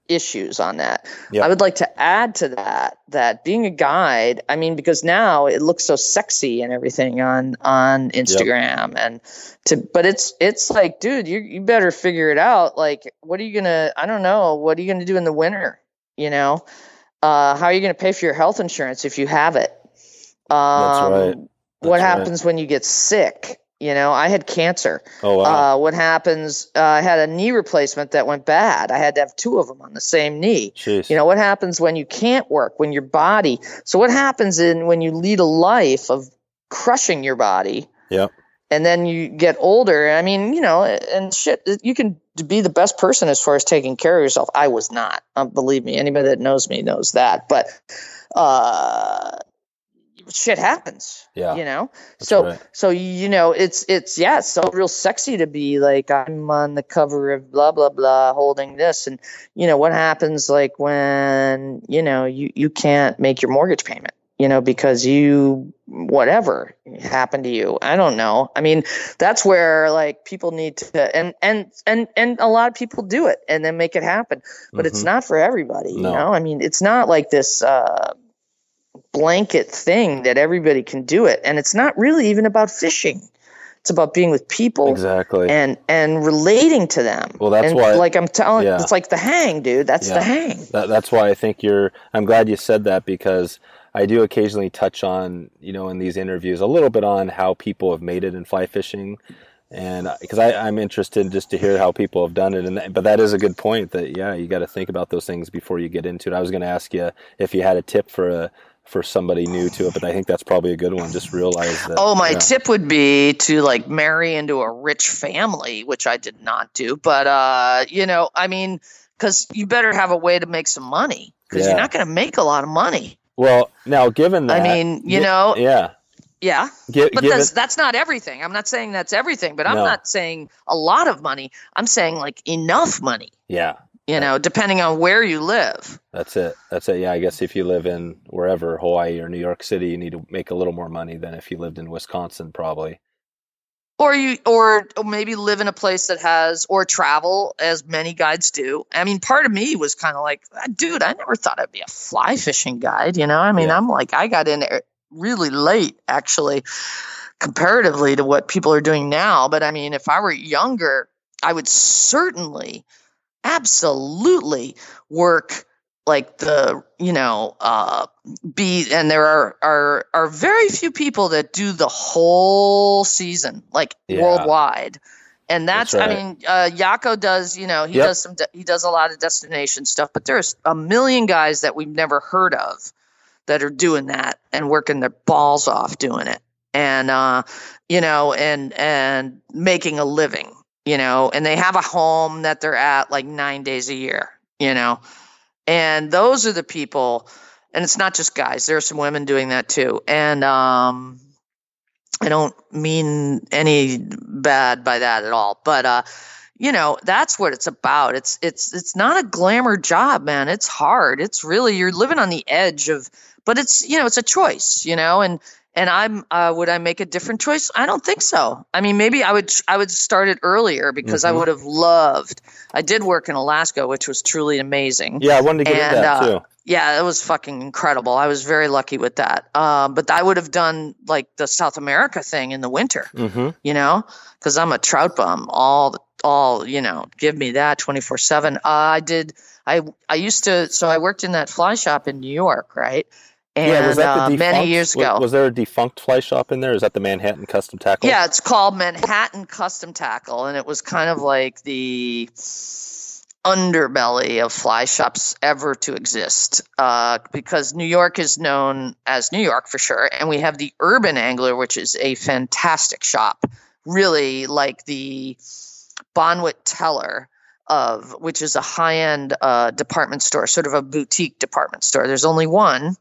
issues on that. Yeah. I would like to add to that that being a guide, I mean, because now it looks so sexy and everything on on Instagram and to but it's it's like, dude, you you better figure it out. Like, what are you gonna I don't know, what are you gonna do in the winter? You know? Uh how are you gonna pay for your health insurance if you have it? Um, right. what That's right. happens when you get sick? You know, I had cancer. Oh wow. Uh, what happens? Uh, I had a knee replacement that went bad. I had to have two of them on the same knee. Jeez. You know what happens when you can't work? When your body. So what happens in when you lead a life of crushing your body? Yep. And then you get older. I mean, you know, and shit. You can be the best person as far as taking care of yourself. I was not. Um, believe me, anybody that knows me knows that. But uh, shit happens. Yeah. You know. That's so right. so you know it's it's yeah it's so real sexy to be like i'm on the cover of blah blah blah holding this and you know what happens like when you know you you can't make your mortgage payment you know because you whatever happened to you i don't know i mean that's where like people need to and and and and a lot of people do it and then make it happen but it's Mhm. not for everybody No. you know i mean it's not like this uh blanket thing that everybody can do it and it's not really even about fishing it's about being with people exactly. and and relating to them Well, that's and why- like i'm telling yeah. it's like the hang dude that's Yeah. the hang That, that's why I think you're. I'm glad you said that because I do occasionally touch on, you know, in these interviews a little bit on how people have made it in fly fishing, and because I'm interested just to hear how people have done it. And that, but that is a good point. That yeah, you got to think about those things before you get into it. I was going to ask you if you had a tip for a for somebody new to it, but I think that's probably a good one. Just realize that. Oh, my yeah. tip would be to like marry into a rich family, which I did not do. But uh, you know, I mean, because you better have a way to make some money because Yeah. you're not going to make a lot of money. Well, now given that, I mean, you know, yeah, yeah. gi- But that's that's not everything. I'm not saying that's everything. But I'm No. not saying a lot of money. I'm saying like enough money. yeah, You know, depending on where you live. That's it. That's it. Yeah, I guess if you live in wherever, Hawaii or New York City, you need to make a little more money than if you lived in Wisconsin, probably. or you or maybe live in a place that has or travel as many guides do i mean part of me was kind of like "Ah, dude i never thought i'd be a fly fishing guide you know i mean Yeah. i'm like i got in there really late actually comparatively to what people are doing now but i mean if i were younger i would certainly absolutely work like the you know uh be and there are are are very few people that do the whole season like Yeah. worldwide and that's, That's i mean uh yako does you know he Yep. does some de- he does a lot of destination stuff but there's a million guys that we've never heard of that are doing that and working their balls off doing it and uh you know and and making a living you know and they have a home that they're at like 9 days a year you know? And those are the people and it's not just guys there are some women doing that too. And um i don't mean any bad by that at all but uh you know that's what it's about. It's it's it's not a glamour job man. It's hard. It's really you're living on the edge of but it's you know it's a choice you know? And and i'm uh, would i make a different choice i don't think so i mean maybe i would i would start it earlier because i Mhm. would have loved i did work in alaska which was truly amazing Yeah, I wanted to get And, that uh, too. yeah, it was fucking incredible. I was very lucky with that. Um, but I would have done like the South America thing in the winter, Mm-hmm. you know, because I'm a trout bum. All, all, you know, give me that 24 seven. Uh, I did. I I used to. So I worked in that fly shop in New York, right? And yeah, was that the uh, many years was- ago. Was, there a defunct fly shop in there? Is that the Manhattan Custom Tackle? Yeah, it's called Manhattan Custom Tackle, and it was kind of like the underbelly of fly shops ever to exist. Uh, because New York is known as New York for sure, and we have the Urban Angler, which is a fantastic shop, really like the Bonwit Teller of which is a high-end uh, department store, sort of a boutique department store. There's only one,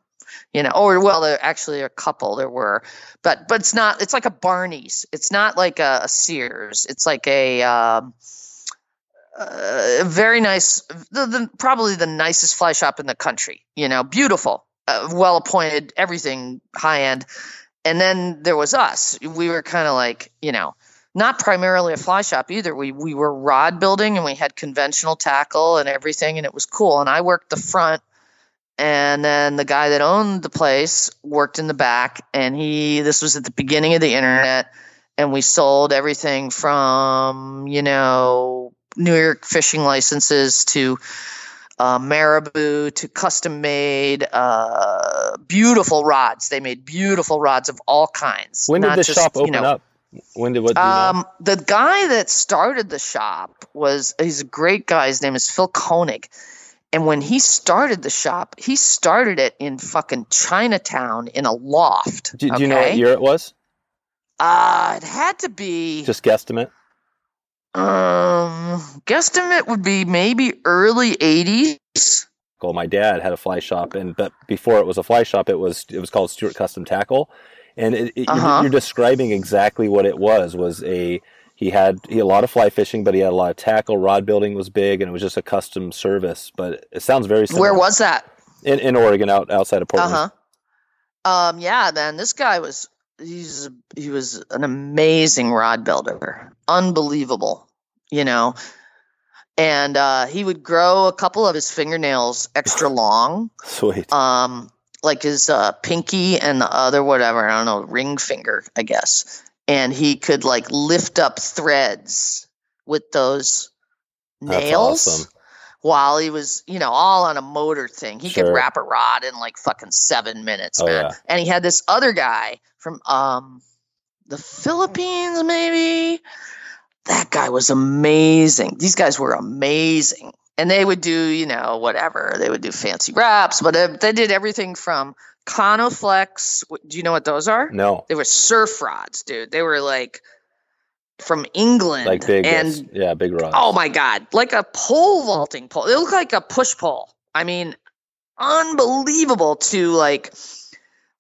you know, or well, there actually a couple. There were, but but it's not. It's like a Barney's. It's not like a, a Sears. It's like a. Um, uh, very nice, the, the, probably the nicest fly shop in the country. You know, beautiful, uh, well appointed, everything high end. And then there was us. We were kind of like, you know, not primarily a fly shop either. We we were rod building and we had conventional tackle and everything, and it was cool. And I worked the front, and then the guy that owned the place worked in the back. And he this was at the beginning of the internet, and we sold everything from you know New York fishing licenses to uh, Marabou to custom made, uh, beautiful rods. They made beautiful rods of all kinds. When did the just, shop you open know, up? When did what? You know? um, the guy that started the shop was he's a great guy. His name is Phil Koenig. And when he started the shop, he started it in fucking Chinatown in a loft. Do, do you know what year it was? Uh, it had to be Just guesstimate. um guesstimate would be maybe early 80s. Well, my dad had a fly shop, and but before it was a fly shop, it was it was called Stewart Custom Tackle, and it, it, Uh-huh. you're, you're describing exactly what it was. Was a he had he had a lot of fly fishing, but he had a lot of tackle. Rod building was big, and it was just a custom service. But it sounds very similar. Where was that? in in Oregon, out outside of Portland. Uh huh. Um, yeah, then this guy was he's he was an amazing rod builder, unbelievable, you know. And uh, he would grow a couple of his fingernails extra long, Sweet. um, like his uh, pinky and the other whatever I don't know ring finger, I guess. And he could like lift up threads with those nails awesome. while he was, you know, all on a motor thing. He Sure. could wrap a rod in like fucking seven minutes, Oh, man. yeah. And he had this other guy from um the Philippines, maybe. That guy was amazing. These guys were amazing. And they would do, you know, whatever. They would do fancy wraps, but uh, they did everything from Conoflex. Do you know what those are? No, They were surf rods, dude. They were like from England. like big, and yeah, big rods. Oh my god, like a pole vaulting pole. It looked like a push pole. I mean, unbelievable to like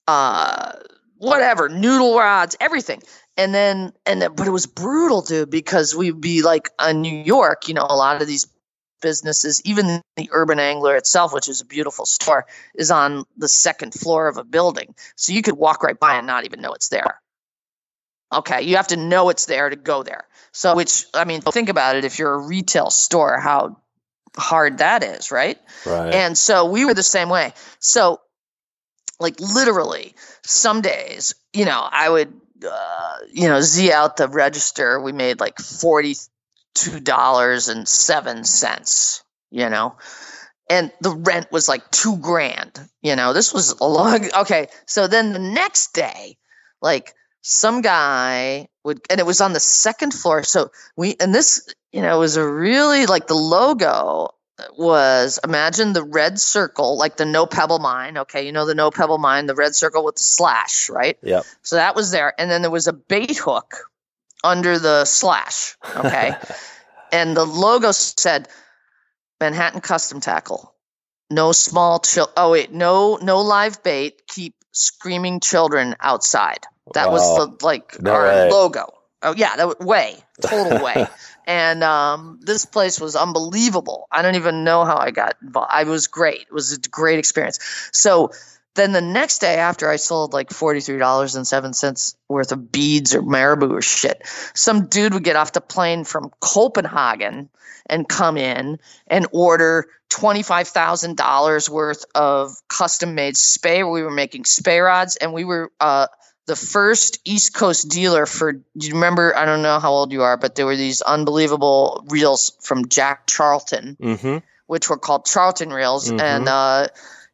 uh whatever, noodle rods, everything. And then and then, but it was brutal, dude, because we'd be like in New York, you know, a lot of these businesses, even the Urban Angler itself, which is a beautiful store, is on the second floor of a building. So you could walk right by and not even know it's there. Okay, you have to know it's there to go there. So, which I mean, think about it. If you're a retail store, how hard that is, right? right. And so we were the same way. So, like literally, some days, you know, I would, uh, you know, z out the register. We made like forty two dollars and seven cents. You know. And the rent was like two grand. You know, this was a long. Okay, so then the next day, like some guy would and it was on the second floor so we and this you know was a really like the logo was imagine the red circle like the no pebble mine okay you know the no pebble mine the red circle with the slash right Yep. so that was there and then there was a bait hook under the slash okay? And the logo said manhattan custom tackle. No small chil oh wait no no live bait. Keep screaming children outside. That Wow. was the like No our way. logo. Oh yeah that was way total way. And um, this place was unbelievable. I don't even know how i got involved i was great. It was a great experience. So then the next day after i sold like $43.07 worth of beads or marabou or shit some dude would get off the plane from copenhagen and come in and order $25,000 worth of custom made Spey. We were making Spey rods and we were uh, the first East Coast dealer for, do you remember? I don't know how old you are, but there were these unbelievable reels from Jack Charlton, mm-hmm. which were called Charlton reels. Mhm. And uh,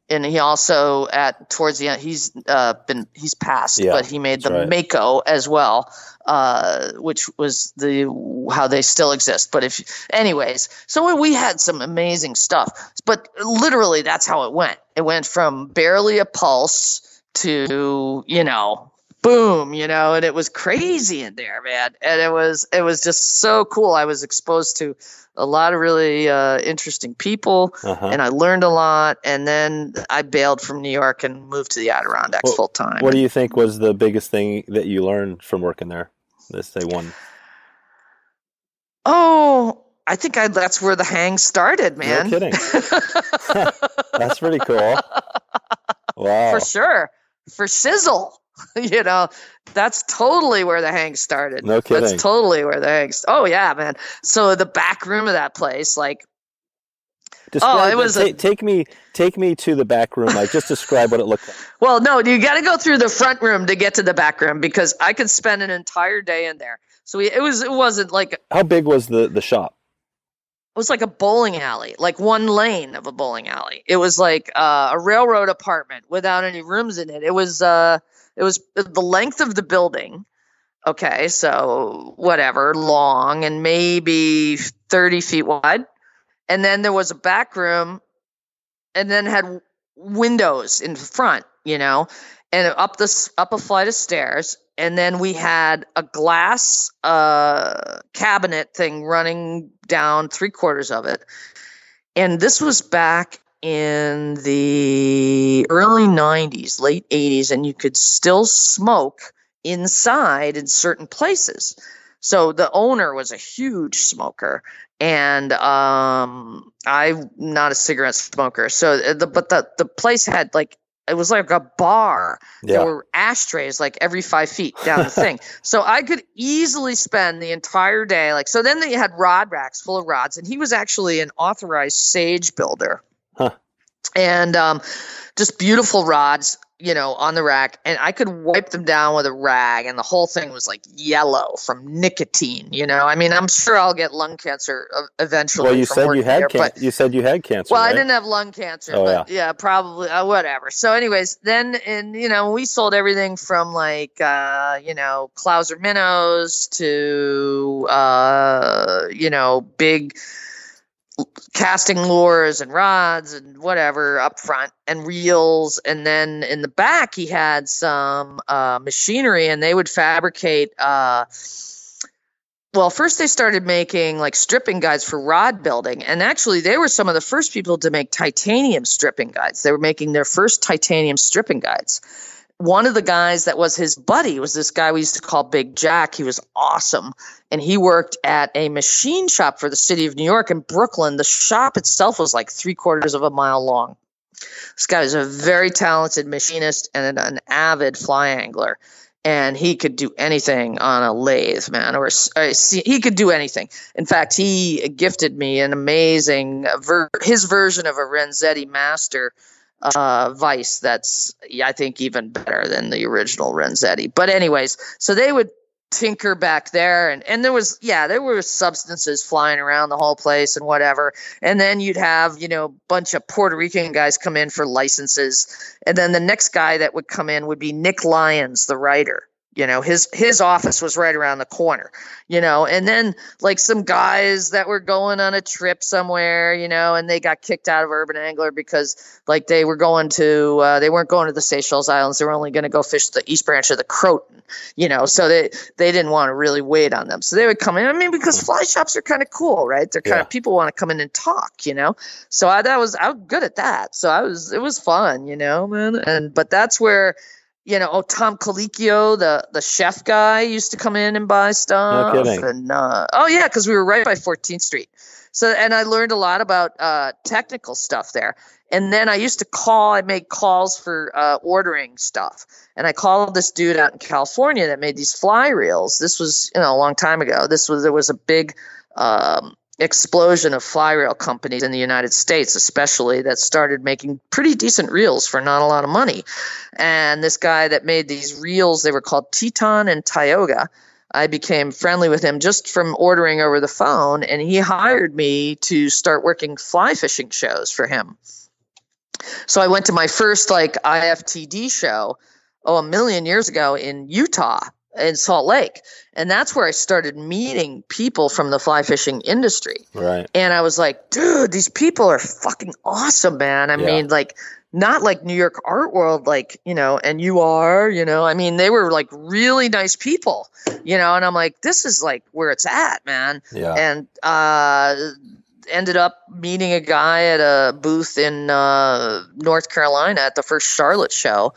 and he also at towards the end he's uh, been he's passed, Yeah, but he made the right. Mako as well, uh, which was the how they still exist. But if anyways, so we had some amazing stuff, but literally that's how it went. It went from barely a pulse to you know boom you know and it was crazy in there man and it was it was just so cool i was exposed to a lot of really uh, interesting people Uh-huh. and i learned a lot and then i bailed from new york and moved to the adirondacks Well, full time What do you think was the biggest thing that you learned from working there? Let's say one. oh i think I, that's where the hang started man kidding. That's pretty cool. Wow. for sure for sizzle you know that's totally where the hang started No kidding. that's totally where the hang st- oh yeah man so the back room of that place like Describe, it was a- take me take me to the back room. Like just describe what it looked like. well no you got to go through the front room to get to the back room because i could spend an entire day in there so we, it was it wasn't like How big was the the shop? It was like a bowling alley like one lane of a bowling alley it was like uh, a railroad apartment without any rooms in it it was uh it was the length of the building. Okay so whatever long and maybe 30 feet wide. And then there was a back room and then had windows in front you know and up this up a flight of stairs. And then we had a glass uh, cabinet thing running down three quarters of it. And this was back in the early 90s late 80s and you could still smoke inside in certain places so the owner was a huge smoker and um i'm not a cigarette smoker so uh, the but the the place had like it was like a bar Yeah. there were ashtrays like every five feet down the thing. So I could easily spend the entire day like so then they had rod racks full of rods and he was actually an authorized sage builder. Huh. And um just beautiful rods, you know, on the rack and I could wipe them down with a rag and the whole thing was like yellow from nicotine, you know. I mean, I'm sure I'll get lung cancer eventually Well, you said you had there, can- you said you had cancer. well, right? I didn't have lung cancer, Oh, but yeah, probably uh, whatever. So, anyways, then and you know we sold everything from like uh, you know Clouser minnows to uh, you know big casting lures and rods and whatever up front and reels. And then in the back he had some uh, machinery and they would fabricate uh, well first they started making like stripping guides for rod building. And actually they were some of the first people to make titanium stripping guides. They were making their first titanium stripping guides one of the guys that was his buddy was this guy we used to call Big Jack. He was awesome. And he worked at a machine shop for the city of New York in Brooklyn. The shop itself was like three quarters of a mile long. This guy was a very talented machinist and an, an avid fly angler. And he could do anything on a lathe, man, or, or he could do anything. In fact, he gifted me an amazing ver- his version of a Renzetti Master uh, Vise that's I think even better than the original Renzetti. But anyways, so they would tinker back there and and there was yeah there were substances flying around the whole place and whatever. And then you'd have you know a bunch of puerto rican guys come in for licenses. And then the next guy that would come in would be nick lyons the writer you know his his office was right around the corner you know and then like some guys that were going on a trip somewhere you know and they got kicked out of urban angler because like they were going to uh, they weren't going to the seychelles islands. They were only going to go fish the east branch of the croton you know so they they didn't want to really wait on them. So they would come in. I mean because fly shops are kind of cool right? They're kind Yeah. of people want to come in and talk you know? So i that was i was good at that. So i was it was fun you know man and but that's where you know, oh, Tom Colicchio, the the chef guy, used to come in and buy stuff. kidding. And uh, oh yeah, because we were right by 14th Street. So and I learned a lot about uh, technical stuff there. And then I used to call. I made calls for uh, ordering stuff, and I called this dude out in California that made these fly reels. This was you know a long time ago. This was there was a big um, explosion of fly reel companies in the United States, especially that started making pretty decent reels for not a lot of money. And this guy that made these reels, they were called Teton and Tioga. I became friendly with him just from ordering over the phone, and he hired me to start working fly fishing shows for him. So I went to my first like IFTD show, oh, a million years ago in Utah, in Salt Lake. And that's where I started meeting people from the fly fishing industry. Right. And I was like, dude, these people are fucking awesome, man. I Yeah. mean, like, not like New York art world, like, you know, and you are, you know, I mean, they were like really nice people, you know, and I'm like, this is like where it's at, man. Yeah. And uh, ended up meeting a guy at a booth in uh, North Carolina at the first Charlotte show.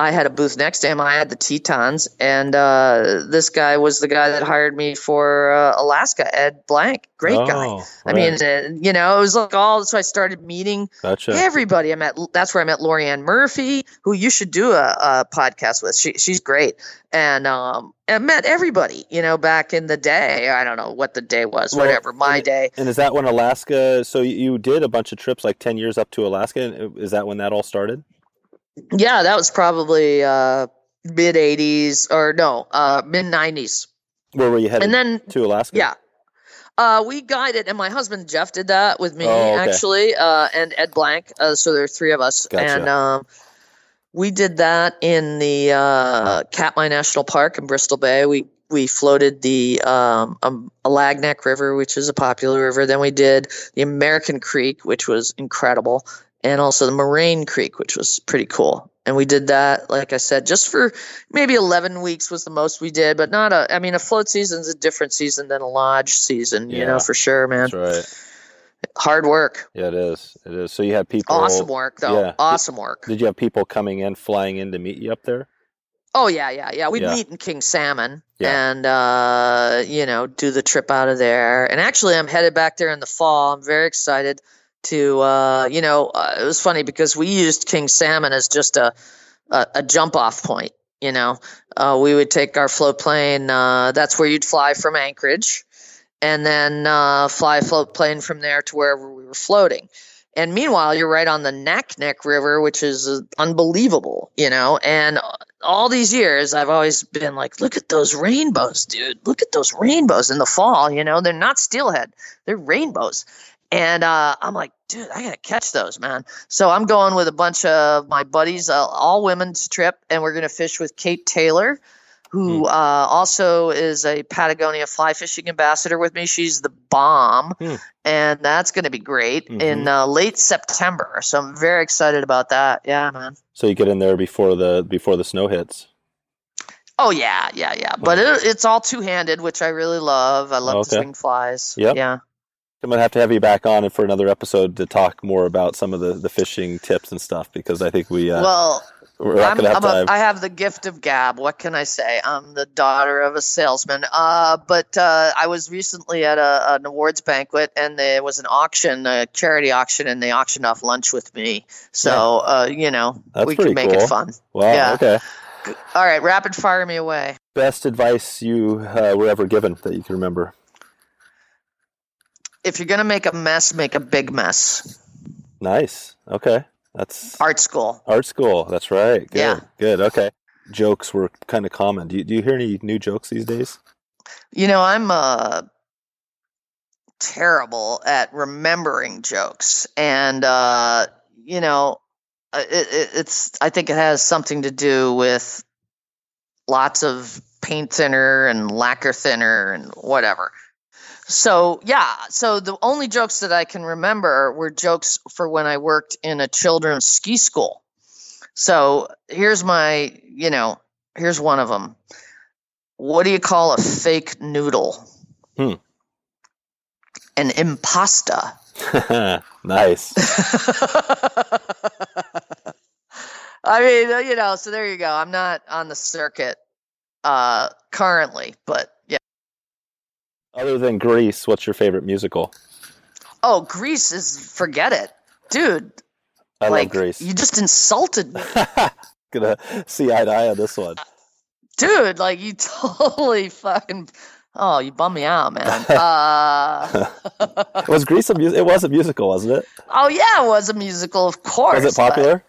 I had a booth next to him. I had the Tetons, and uh, this guy was the guy that hired me for uh, Alaska. Ed Blank, great guy. Oh, I mean, uh, you know, it was like all. So I started meeting gotcha. everybody. I met. That's where I met Lori-Ann Murphy, who you should do a, a podcast with. She she's great, and um, I met everybody. You know, back in the day. I don't know what the day was. Well, whatever, my and- day. And is that when Alaska? So you- you did a bunch of trips, like ten years up to Alaska. Is that when that all started? Yeah, that was probably uh, mid '80s or no, uh, mid '90s. Where were you headed? And then to Alaska. Yeah. Uh, we guided, and my husband Jeff did that with me Oh, okay. actually, uh, and Ed Blank. Uh, so there are three of us, Gotcha. and um, we did that in the uh, Katmai National Park in Bristol Bay. We we floated the um, um, Alagnak River, which is a popular river. Then we did the American Creek, which was incredible, and also the Moraine Creek, which was pretty cool. And we did that, like I said, just for maybe 11 weeks was the most we did, but not a, I mean, a float season's a different season than a lodge season, you know, for sure, man. That's right. Hard work. Yeah, it is. It is. So you had people. Awesome work, though. yeah. Awesome work. Did you have people coming in, flying in to meet you up there? Oh, yeah, yeah, yeah. We'd Yeah. meet in King Salmon Yeah. and, uh, you know, do the trip out of there. And actually, I'm headed back there in the fall. I'm very excited to, uh, you know, uh, it was funny because we used King Salmon as just a, a, a jump off point. You know, uh, we would take our float plane. Uh, that's where you'd fly from Anchorage, and then uh, fly float plane from there to wherever we were floating. And meanwhile, you're right on the Naknek River, which is uh, unbelievable. You know, and all these years, I've always been like, look at those rainbows, dude. Look at those rainbows in the fall. You know, they're not steelhead, they're rainbows. And uh, I'm like, dude, I gotta catch those, man. So I'm going with a bunch of my buddies, uh, all women's trip, and we're gonna fish with Kate Taylor, who uh, also is a Patagonia fly fishing ambassador with me. She's the bomb, Hmm. and that's gonna be great in uh, late September. So I'm very excited about that. Yeah, man. So you get in there before the before the snow hits. Oh yeah, yeah, yeah. But it, it's all two handed, which I really love. I love Okay. the swing flies. Yep. Yeah. I'm gonna have to have you back on for another episode to talk more about some of the, the fishing tips and stuff because I think we uh, well, we're not I'm, gonna have time. I have the gift of gab. What can I say? I'm the daughter of a salesman. Uh, but uh, I was recently at a, an awards banquet, and there was an auction, a charity auction, and they auctioned off lunch with me. So uh, you know, That's we can make cool. it fun. wow. yeah. Okay. All right, rapid fire me away. Best advice you uh, were ever given that you can remember? If you're gonna make a mess, make a big mess. Nice. Okay. That's Art school. art school. That's right. Good. Yeah. Good. Okay. Jokes were kind of common. Do you, do you hear any new jokes these days? You know, I'm uh terrible at remembering jokes, and uh, you know, uh, it, it, it's. I think it has something to do with lots of paint thinner and lacquer thinner and whatever. So yeah, so the only jokes that I can remember were jokes for when I worked in a children's ski school. So here's my, you know, here's one of them. What do you call a fake noodle? Hmm. An impasta. nice. I mean, you know, so there you go. I'm not on the circuit uh currently, but yeah. Other than Grease, what's your favorite musical? Oh, Grease is forget it. Dude, I like love Grease. you just insulted me. Gonna see eye to eye on this one. Dude, like you totally fucking Oh, you bum me out, man. Uh, was Grease a mu- It was a musical, wasn't it? oh yeah, it was a musical, of course. Was it but- popular?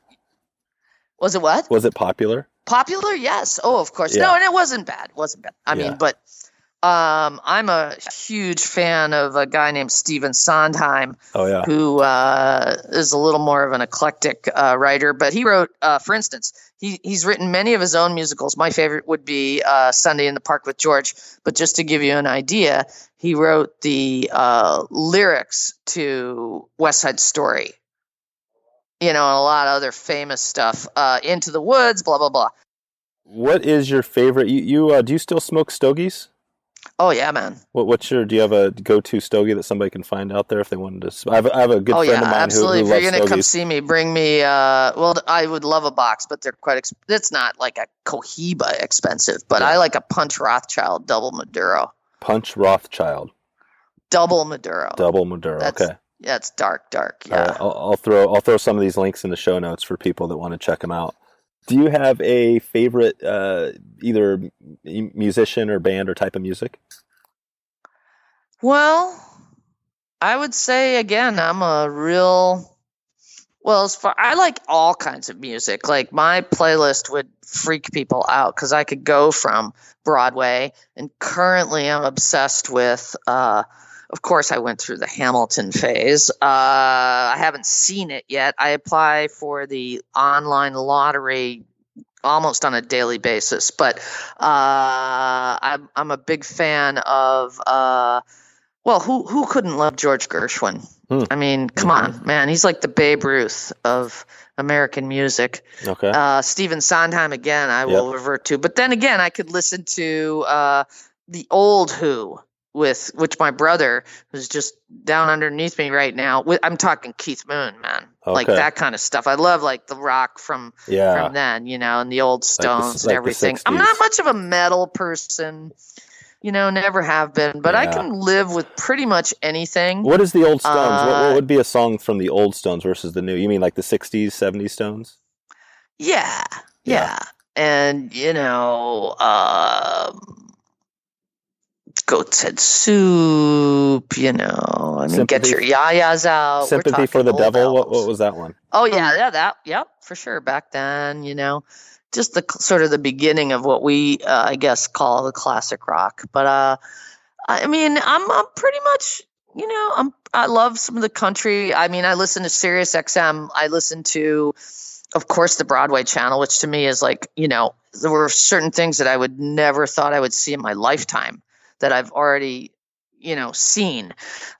Was it what? Was it popular? Popular? Yes. Oh, of course. Yeah. No, and it wasn't bad. It wasn't bad. I Yeah. mean, but Um, I'm a huge fan of a guy named Stephen Sondheim, Oh yeah. who uh, is a little more of an eclectic uh, writer. But he wrote, uh, for instance, he, he's written many of his own musicals. My favorite would be uh, Sunday in the Park with George. But just to give you an idea, he wrote the uh, lyrics to West Side Story. You know, and a lot of other famous stuff. Uh, Into the Woods, blah blah blah. What is your favorite? You, you uh, do you still smoke stogies? Oh yeah, man. What what's your? Do you have a go-to stogie that somebody can find out there if they wanted to? I have, a- I have a good oh friend yeah, of mine absolutely. who, who if you're gonna come see me, bring me. Uh, well, I would love a box, but they're quite. Exp- it's not like a Cohiba expensive, but I like a Punch Rothschild double Maduro. Punch Rothschild, Double Maduro. double Maduro. That's- okay. Yeah, it's dark, dark. Yeah. right, I'll, I'll throw I'll throw some of these links in the show notes for people that want to check them out. Do you have a favorite uh, either musician or band or type of music? Well, I would say again, I'm a real. Well, as far I like all kinds of music. Like my playlist would freak people out because I could go from Broadway, and currently I'm obsessed with. Uh, of course, I went through the Hamilton phase. Uh, I haven't seen it yet. I apply for the online lottery almost on a daily basis, but uh, I'm I'm a big fan of. Uh, well, who who couldn't love George Gershwin? Hmm. I mean, come on, man. He's like the Babe Ruth of American music. Okay. Uh, Stephen Sondheim again, I will revert to. But then again, I could listen to uh, the old Who with which my brother who's just down underneath me right now. With, I'm talking Keith Moon, man. Like that kind of stuff. I love like the rock from yeah. from then, you know, and the old Stones like the and everything. I'm not much of a metal person, you know, never have been, but I can live with pretty much anything. What is the old Stones? what, what Uh, would be a song from the old Stones versus the new? You mean like the '60s, '70s Stones? Yeah, Yeah. yeah, and you know, um, goats head soup. You know, I mean, get Sympathy- your yayas out. Sympathy for the Devil. What, what was that one? Oh yeah, yeah, that, yep, for sure. Back then, you know, just the sort of the beginning of what we, uh, I guess, call the classic rock. But uh, I mean, I'm, I'm pretty much, you know, I'm, I love some of the country. I mean, I listen to Sirius XM. I listen to, of course, the Broadway channel, which to me is like, you know, there were certain things that I would never thought I would see in my lifetime that I've already, you know, seen.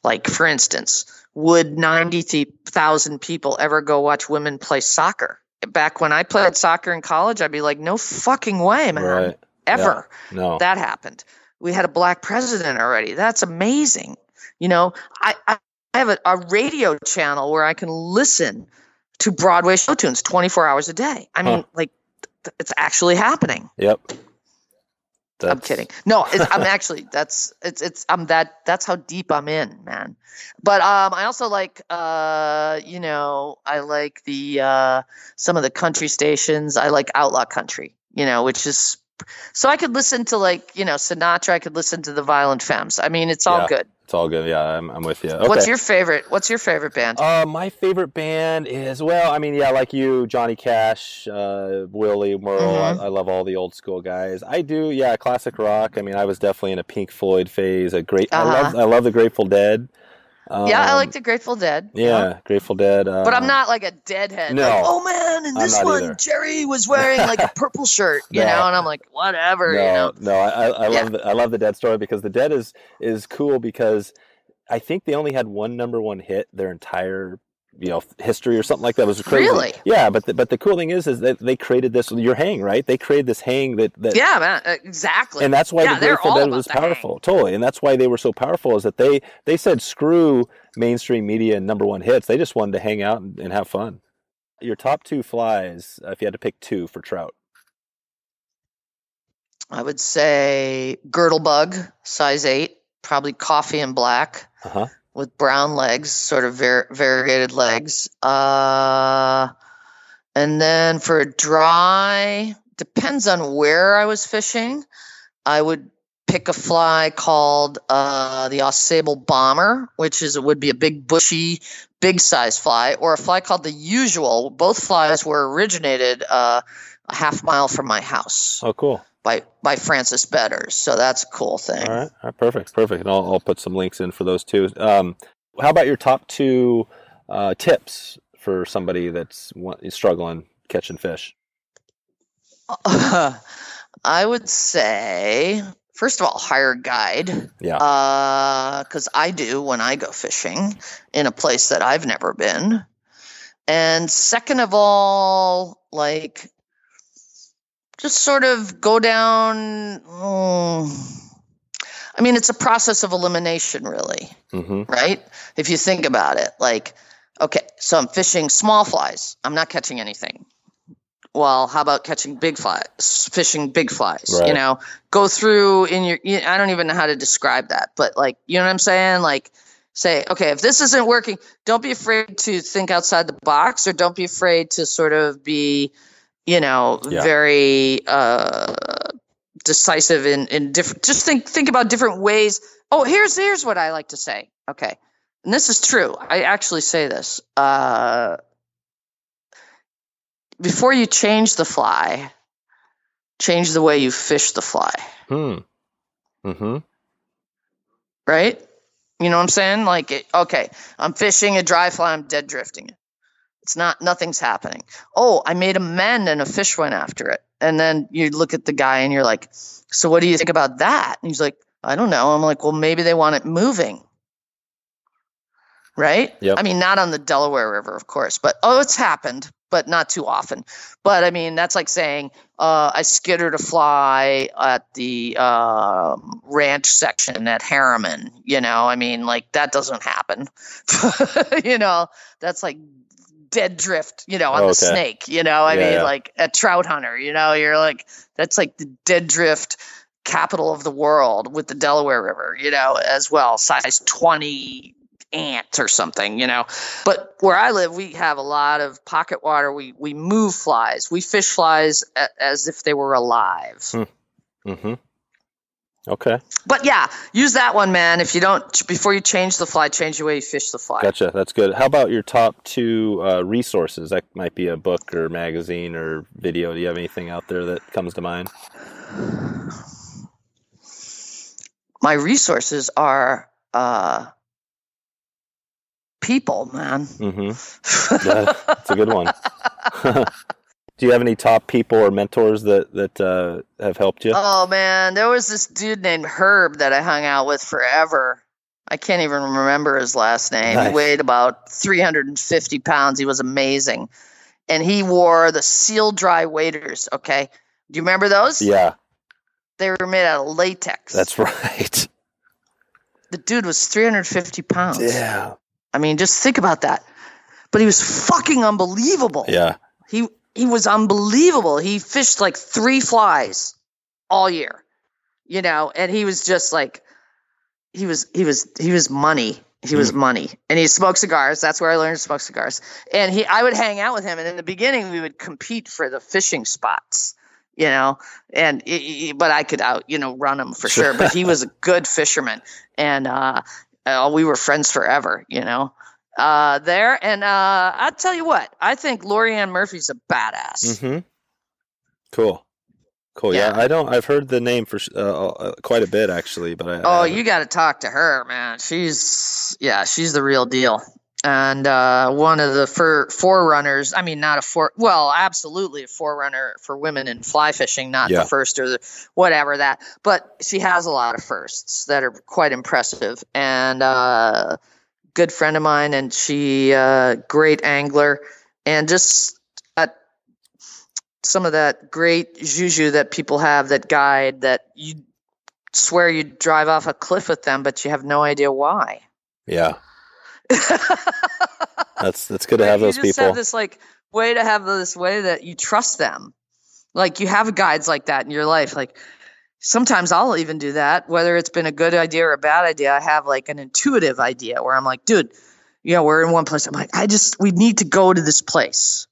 Like, for instance, would 90,000 people ever go watch women play soccer? Back when I played soccer in college, I'd be like, no fucking way, man. Right. Ever. No. That happened. We had a black president already. That's amazing. You know, I, I have a, a radio channel where I can listen to Broadway show tunes 24 hours a day. I mean, Huh. like, it's actually happening. Yep. I'm kidding. No, it's, I'm actually that's it's it's I'm that that's how deep I'm in, man. But um, I also like uh, you know, I like the uh, some of the country stations. I like Outlaw Country, you know, which is so I could listen to like you know Sinatra. I could listen to the Violent Femmes. I mean, it's all Yeah. good. It's all good. Yeah, I'm, I'm with you. Okay. What's your favorite? What's your favorite band? Uh, my favorite band is well, I mean, yeah, like you, Johnny Cash, uh, Willie Merle. Mhm. I, I love all the old school guys. I do, yeah, classic rock. I mean, I was definitely in a Pink Floyd phase. A great, I love, Uh-huh. I love the Grateful Dead. Um, yeah, I like the Grateful Dead. Yeah, Grateful Dead. Uh, But I'm not like a deadhead. No. Like, oh man, in this one, either. Jerry was wearing like a purple shirt, you No. know, and I'm like, whatever, No, you know. no, I, I, I Yeah. love, the, I love the Dead story because the Dead is is cool because I think they only had one number one hit their entire you know history or something like that. It was crazy. Really? Yeah, but the, but the cool thing is is that they created this your hang right. They created this hang that that Yeah, man, uh, exactly. and that's why Yeah, the Grateful Dead was the hang. powerful, totally, and that's why they were so powerful. Is that they they said screw mainstream media and number one hits. They just wanted to hang out and, and have fun. Your top two flies, uh, if you had to pick two for trout. I would say girdle bug, size eight, probably coffee and black Uh huh. With brown legs, sort of var- variegated legs. Uh, and then for a dry, depends on where I was fishing. I would pick a fly called uh, the Ausable Bomber, which is it would be a big bushy, big size fly, or a fly called the Usual. Both flies were originated uh, a half mile from my house. Oh, cool. By by Francis Betters. So that's a cool thing. All right, all right perfect, perfect. And I'll, I'll put some links in for those too. Um, how about your top two uh, tips for somebody that's struggling catching fish? Uh, I would say, first of all, hire a guide. Yeah. Because uh, I do when I go fishing in a place that I've never been. And second of all, like, just sort of go down. Mm, I mean, it's a process of elimination, really, mm-hmm. right? If you think about it, like, okay, so I'm fishing small flies. I'm not catching anything. Well, how about catching big flies, fishing big flies? Right. You know, go through in your, I don't even know how to describe that, but like, you know what I'm saying? Like, say, okay, if this isn't working, don't be afraid to think outside the box or don't be afraid to sort of be, you know, yeah. very uh, decisive in, in different, just think, think about different ways. Oh, here's, here's what I like to say. Okay. And this is true. I actually say this. Uh, before you change the fly, change the way you fish the fly. Hmm. Mm-hmm. Right? You know what I'm saying? Like, okay, I'm fishing a dry fly, I'm dead drifting it. It's not, nothing's happening. Oh, I made a mend and a fish went after it. And then you look at the guy and you're like, so what do you think about that? And he's like, I don't know. I'm like, well, maybe they want it moving. Right? Yep. I mean, not on the Delaware River, of course, but oh, it's happened but not too often. But I mean, that's like saying uh, I skittered a fly at the uh, ranch section at Harriman. You know, I mean, like that doesn't happen. you know, that's like dead drift. You know, on okay. the snake. You know, I Yeah, mean, yeah. like a trout hunter. You know, you're like that's like the dead drift capital of the world with the Delaware River. You know, as well, size twenty ant or something, you know. But where I live, we have a lot of pocket water. We we move flies. We fish flies a, as if they were alive. Mm-hmm. Okay. But yeah, use that one, man. If you don't before you change the fly, change the way you fish the fly. Gotcha. That's good. How about your top two uh, resources? That might be a book or magazine or video. Do you have anything out there that comes to mind? My resources are uh, people, man. Mm-hmm. Yeah, that's a good one. Do you have any top people or mentors that that uh, have helped you? Oh man, there was this dude named Herb that I hung out with forever. I can't even remember his last name. Nice. He weighed about 350 pounds. He was amazing. And he wore the seal dry waders. Okay. Do you remember those? Yeah, They were made out of latex. that's right. the dude was 350 pounds. Yeah, I mean, just think about that. But he was fucking unbelievable. yeah. He he was unbelievable. He fished like three flies all year, you know, and he was just like he was he was he was money. He was money, and he smoked cigars. That's where I learned to smoke cigars. And he, I would hang out with him, and in the beginning, we would compete for the fishing spots, you know. And he- he- but I could out, you know, run him for sure. But he was a good fisherman, and uh, uh, we were friends forever, you know. Uh, there, and uh, I'll tell you what, I think Lori-Ann Murphy's a badass. Mm-hmm. Cool. Cool. Yeah. Yeah. I don't. I've heard the name for uh, uh, quite a bit actually, but I. I Oh, haven't. you got to talk to her, man. She's yeah, she's the real deal. And uh, one of the for, forerunners. I mean, not a for well, absolutely a forerunner for women in fly fishing, not Yeah. the first or the whatever that. But she has a lot of firsts that are quite impressive. And uh, good friend of mine, and she uh, great angler, and just uh, some of that great juju that people have that guide that you swear you drive off a cliff with them, but you have no idea why. Yeah. That's that's good to have you those just people. have this like way to have this way that you trust them. Like you have guides like that in your life. Like sometimes I'll even do that, whether it's been a good idea or a bad idea. I have like an intuitive idea where I'm like, dude, you know, we're in one place. I'm like, I just we need to go to this place,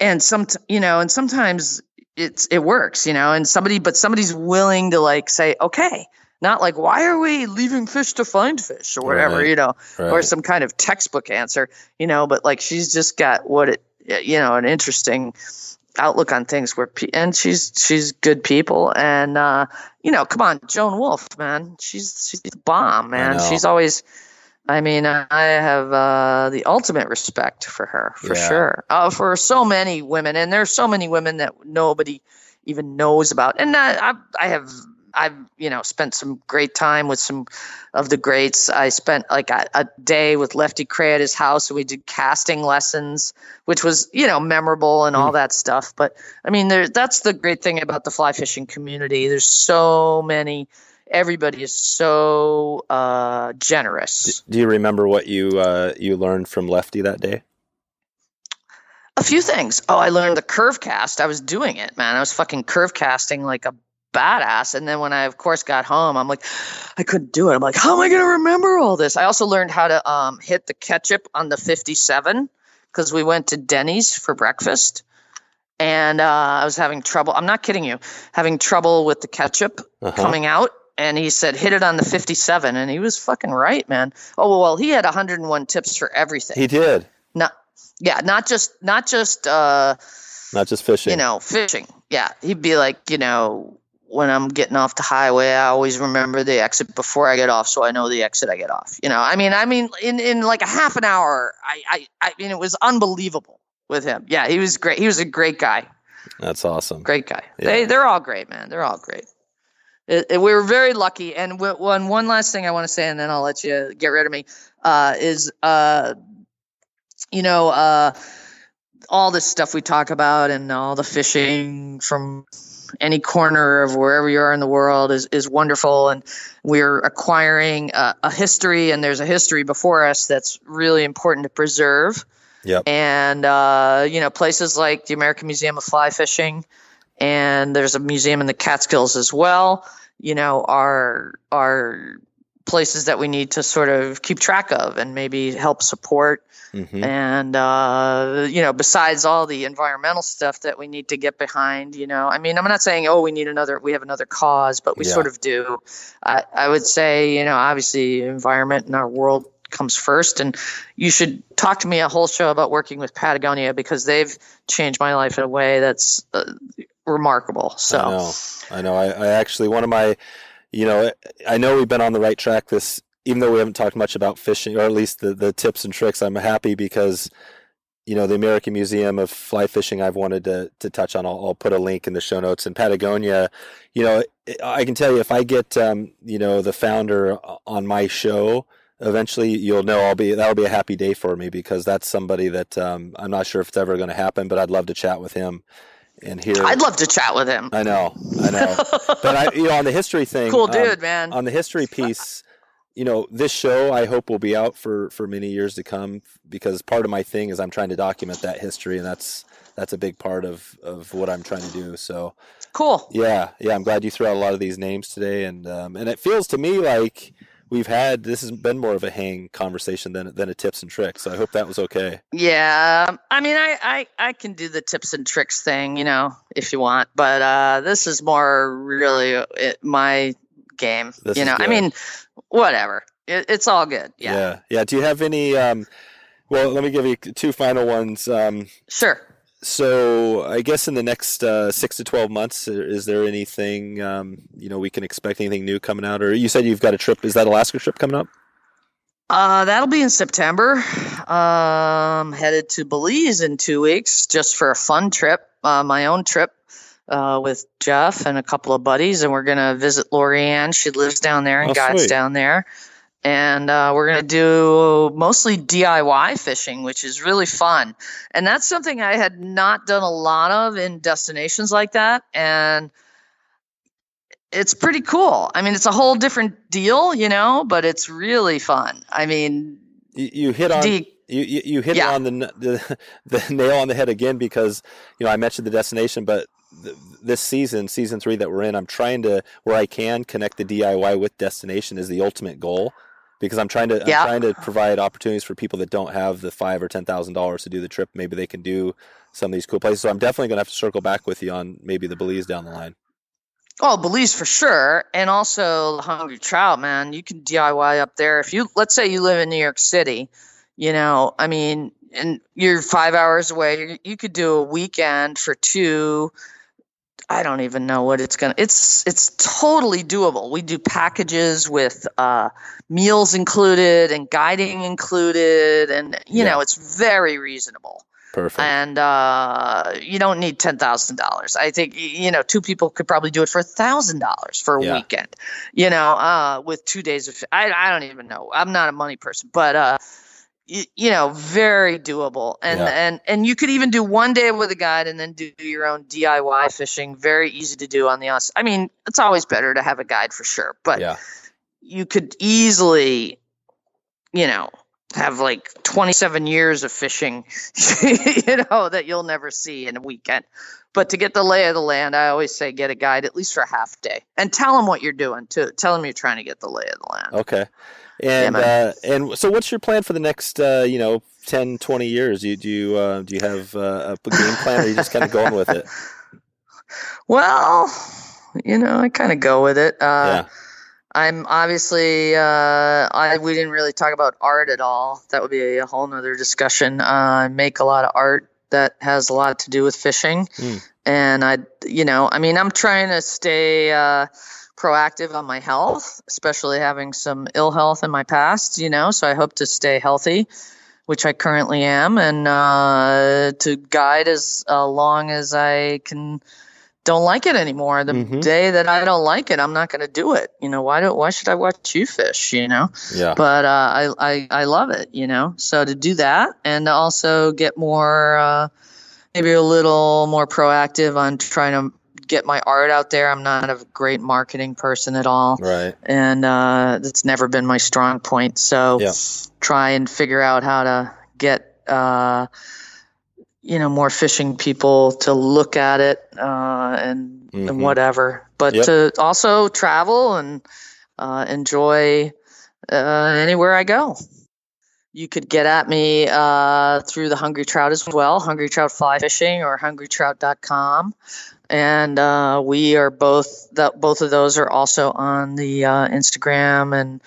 and some, you know, and sometimes it's it works, you know, and somebody, but somebody's willing to like say, okay, not like why are we leaving fish to find fish or whatever, Right. you know, or some kind of textbook answer, you know, but like she's just got what it, you know, an interesting outlook on things where pe- and she's she's good people and uh you know come on Joan Wulff man. She's she's the bomb man. she's always i mean i have uh the ultimate respect for her for Yeah. sure. Uh, for so many women and there's so many women that nobody even knows about. And I, I i have i've you know spent some great time with some of the greats. I spent like a, a day with Lefty Kreh at his house and we did casting lessons which was you know memorable and all that stuff. But i mean there that's the great thing about the fly fishing community. There's so many everybody is so uh generous. Do you remember what you uh, you learned from Lefty that day? a few things. Oh i learned the curve cast. I was doing it man. I was fucking curve casting like a badass. And then when i of course got home i'm like i couldn't do it. I'm like how am i going to remember all this? I also learned how to um, hit the ketchup on the 57 because we went to denny's for breakfast. And uh, i was having trouble i'm not kidding you having trouble with the ketchup Uh-huh. coming out. And he said hit it on the 57 and he was fucking right man. Oh well he had 101 tips for everything. He did, not yeah not just not just uh not just fishing. you know fishing. Yeah he'd be like you know when i'm getting off the highway i always remember the exit before i get off so i know the exit i get off you know? I mean i mean in in like a half an hour i i, I mean it was unbelievable with him. Yeah he was great he was a great guy. That's awesome. great guy. Yeah. they they're all great man. They're all great. It, it- we were very lucky and w- one one last thing i want to say and then i'll let you get rid of me uh is uh you know uh all this stuff we talk about and all the fishing from any corner of wherever you are in the world is, is wonderful and we're acquiring a, a history and there's a history before us that's really important to preserve Yep. and uh, you know places like the American Museum of Fly Fishing, and there's a museum in the Catskills as well. You know, are are places that we need to sort of keep track of and maybe help support. Hmm And uh, you know, besides all the environmental stuff that we need to get behind, you know, I mean, I'm not saying oh we need another, we have another cause, but we Yeah. sort of do. I, I would say, you know, obviously, environment in our world comes first, and you should talk to me a whole show about working with Patagonia because they've changed my life in a way that's uh, remarkable. So. I know. I know. I, I actually one of my, you know, I know we've been on the right track. This, even though we haven't talked much about fishing, or at least the the tips and tricks. I'm happy because, you know, the American Museum of Fly Fishing. I've wanted to to touch on. I'll, I'll put a link in the show notes. And Patagonia, you know, I can tell you if I get, um, you know, the founder on my show. Eventually, you'll know I'll be that'll be a happy day for me because that's somebody that um, I'm not sure if it's ever going to happen, but I'd love to chat with him and hear. I'd love to chat with him. I know, I know. but I, you know, on the history thing, cool um, dude, man. on the history piece, you know, this show I hope will be out for for many years to come because part of my thing is I'm trying to document that history, and that's that's a big part of of what I'm trying to do. So cool. yeah, yeah, I'm glad you threw out a lot of these names today, and um, and it feels to me like we've had this has been more of a hang conversation than than a tips and tricks. So I hope that was okay. Yeah, I mean, I, I I can do the tips and tricks thing, you know, if you want, but uh, this is more really it, my game. This you know, I mean, whatever. It, it's all good. Yeah, yeah, yeah. Do you have any? Um, well, let me give you two final ones. Um, sure. So I guess in the next uh, six to twelve months, is there anything um, you know we can expect anything new coming out? Or you said you've got a trip? Is that Alaska trip coming up? Uh, that'll be in September. Um, headed to Belize in two weeks just for a fun trip, uh, my own trip uh, with Jeff and a couple of buddies, and we're gonna visit Lori-Ann. She lives down there and Oh, guides sweet. down there. And uh, we're gonna do mostly DIY fishing, which is really fun. And that's something I had not done a lot of in destinations like that. And it's pretty cool. I mean, it's a whole different deal, you know, but it's really fun. I mean, You, you hit on D- you, you, you hit Yeah. on the, the the nail on the head again because you know I mentioned the destination, but th- this season, season three that we're in, I'm trying to where I can connect the DIY with destination is the ultimate goal because I'm trying to Yeah. I'm trying to provide opportunities for people that don't have the five or ten thousand dollars to do the trip. Maybe they can do some of these cool places. So I'm definitely gonna have to circle back with you on maybe the Belize down the line. Oh, Belize for sure, and also the Hungry Trout, man. You can DIY up there if you. Let's say you live in New York City. You know, I mean, and you're five hours away. You could do a weekend for two. I don't even know what it's gonna. It's it's totally doable. We do packages with uh, meals included and guiding included, and you Yeah. know it's very reasonable. Perfect. And uh, you don't need ten thousand dollars. I think you know two people could probably do it for thousand dollars for a Yeah. weekend. You know, uh, with two days of. I I don't even know. I'm not a money person, but uh, you, you know, very doable. And Yeah. and and you could even do one day with a guide and then do your own DIY fishing. Very easy to do on the us. I mean, it's always better to have a guide for sure, but yeah. you could easily, you know, have like 27 years of fishing, you know, that you'll never see in a weekend. But to get the lay of the land, I always say get a guide at least for a half day and tell them what you're doing too. Tell them you're trying to get the lay of the land. Okay. And man. uh, and so, what's your plan for the next uh, you know 10, 20 years? You do you uh, do you have uh, a game plan, or are you just kind of going with it? Well, you know, I kind of go with it. Uh, yeah. I'm obviously, uh, I we didn't really talk about art at all. That would be a whole nother discussion. Uh, I make a lot of art that has a lot to do with fishing, Mm. and I, you know, I mean, I'm trying to stay uh, proactive on my health, especially having some ill health in my past. You know, so I hope to stay healthy, which I currently am, and uh, to guide as uh, long as I can don't like it anymore. The Mhm. day that I don't like it, I'm not going to do it. You know, why Don't why should I watch you fish? You know, Yeah. but uh, I, I I love it. You know, so to do that and to also get more, uh, maybe a little more proactive on trying to get my art out there. I'm not a great marketing person at all, Right. and uh, that's never been my strong point. So Yeah. try and figure out how to get. Uh, you know, more fishing people to look at it uh, and, Mhm. and whatever, but Yep. to also travel and uh, enjoy uh, anywhere I go. You could get at me uh, through the Hungry Trout as well, Hungry Trout Fly Fishing or hungrytrout.com. And uh, we are both, that both of those are also on the uh, Instagram and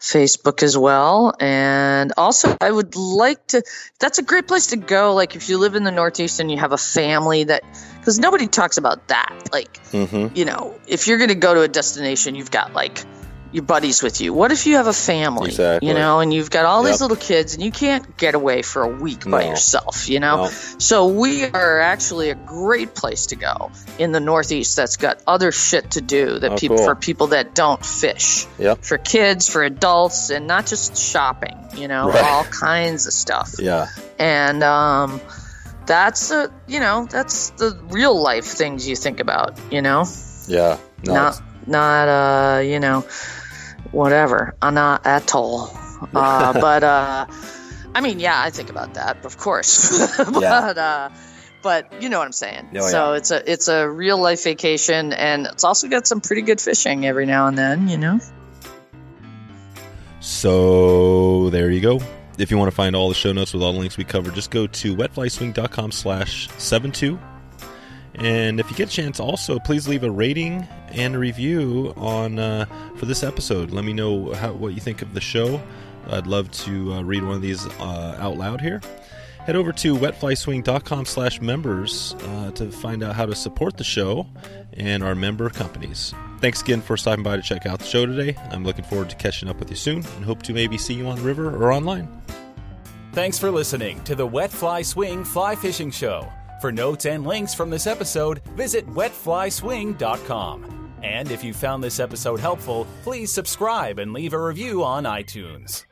Facebook as well. And also, I would like to, that's a great place to go. Like, if you live in the Northeast and you have a family that, because nobody talks about that. Like, Mm-hmm. you know, if you're going to go to a destination, you've got like your buddies with you. What if you have a family, Exactly. you know, and you've got all Yep. these little kids and you can't get away for a week by yourself, you know? No. So we are actually a great place to go in the Northeast that's got other shit to do that Oh, people cool. for people that don't fish. Yep. For kids, for adults, and not just shopping, you know, Right. all kinds of stuff Yeah. and um, that's a you know that's the real life things you think about you know Yeah. No. not not uh you know whatever not atoll uh, but uh i mean yeah i think about that of course but Yeah. uh but you know what i'm saying Oh, so yeah. it's a it's a real life vacation and it's also got some pretty good fishing every now and then you know So there you go. If you want to find all the show notes with all the links we covered, just go to wetflyswing.com slash 72. And if you get a chance, also please leave a rating and a review on uh, for this episode. Let me know how, what you think of the show. I'd love to uh, read one of these uh, out loud here. Head over to wetflyswing.com slash members uh, to find out how to support the show and our member companies. Thanks again for stopping by to check out the show today. I'm looking forward to catching up with you soon and hope to maybe see you on the river or online. Thanks for listening to the Wet Fly Swing Fly Fishing Show. For notes and links from this episode, visit wetflyswing.com. And if you found this episode helpful, please subscribe and leave a review on iTunes.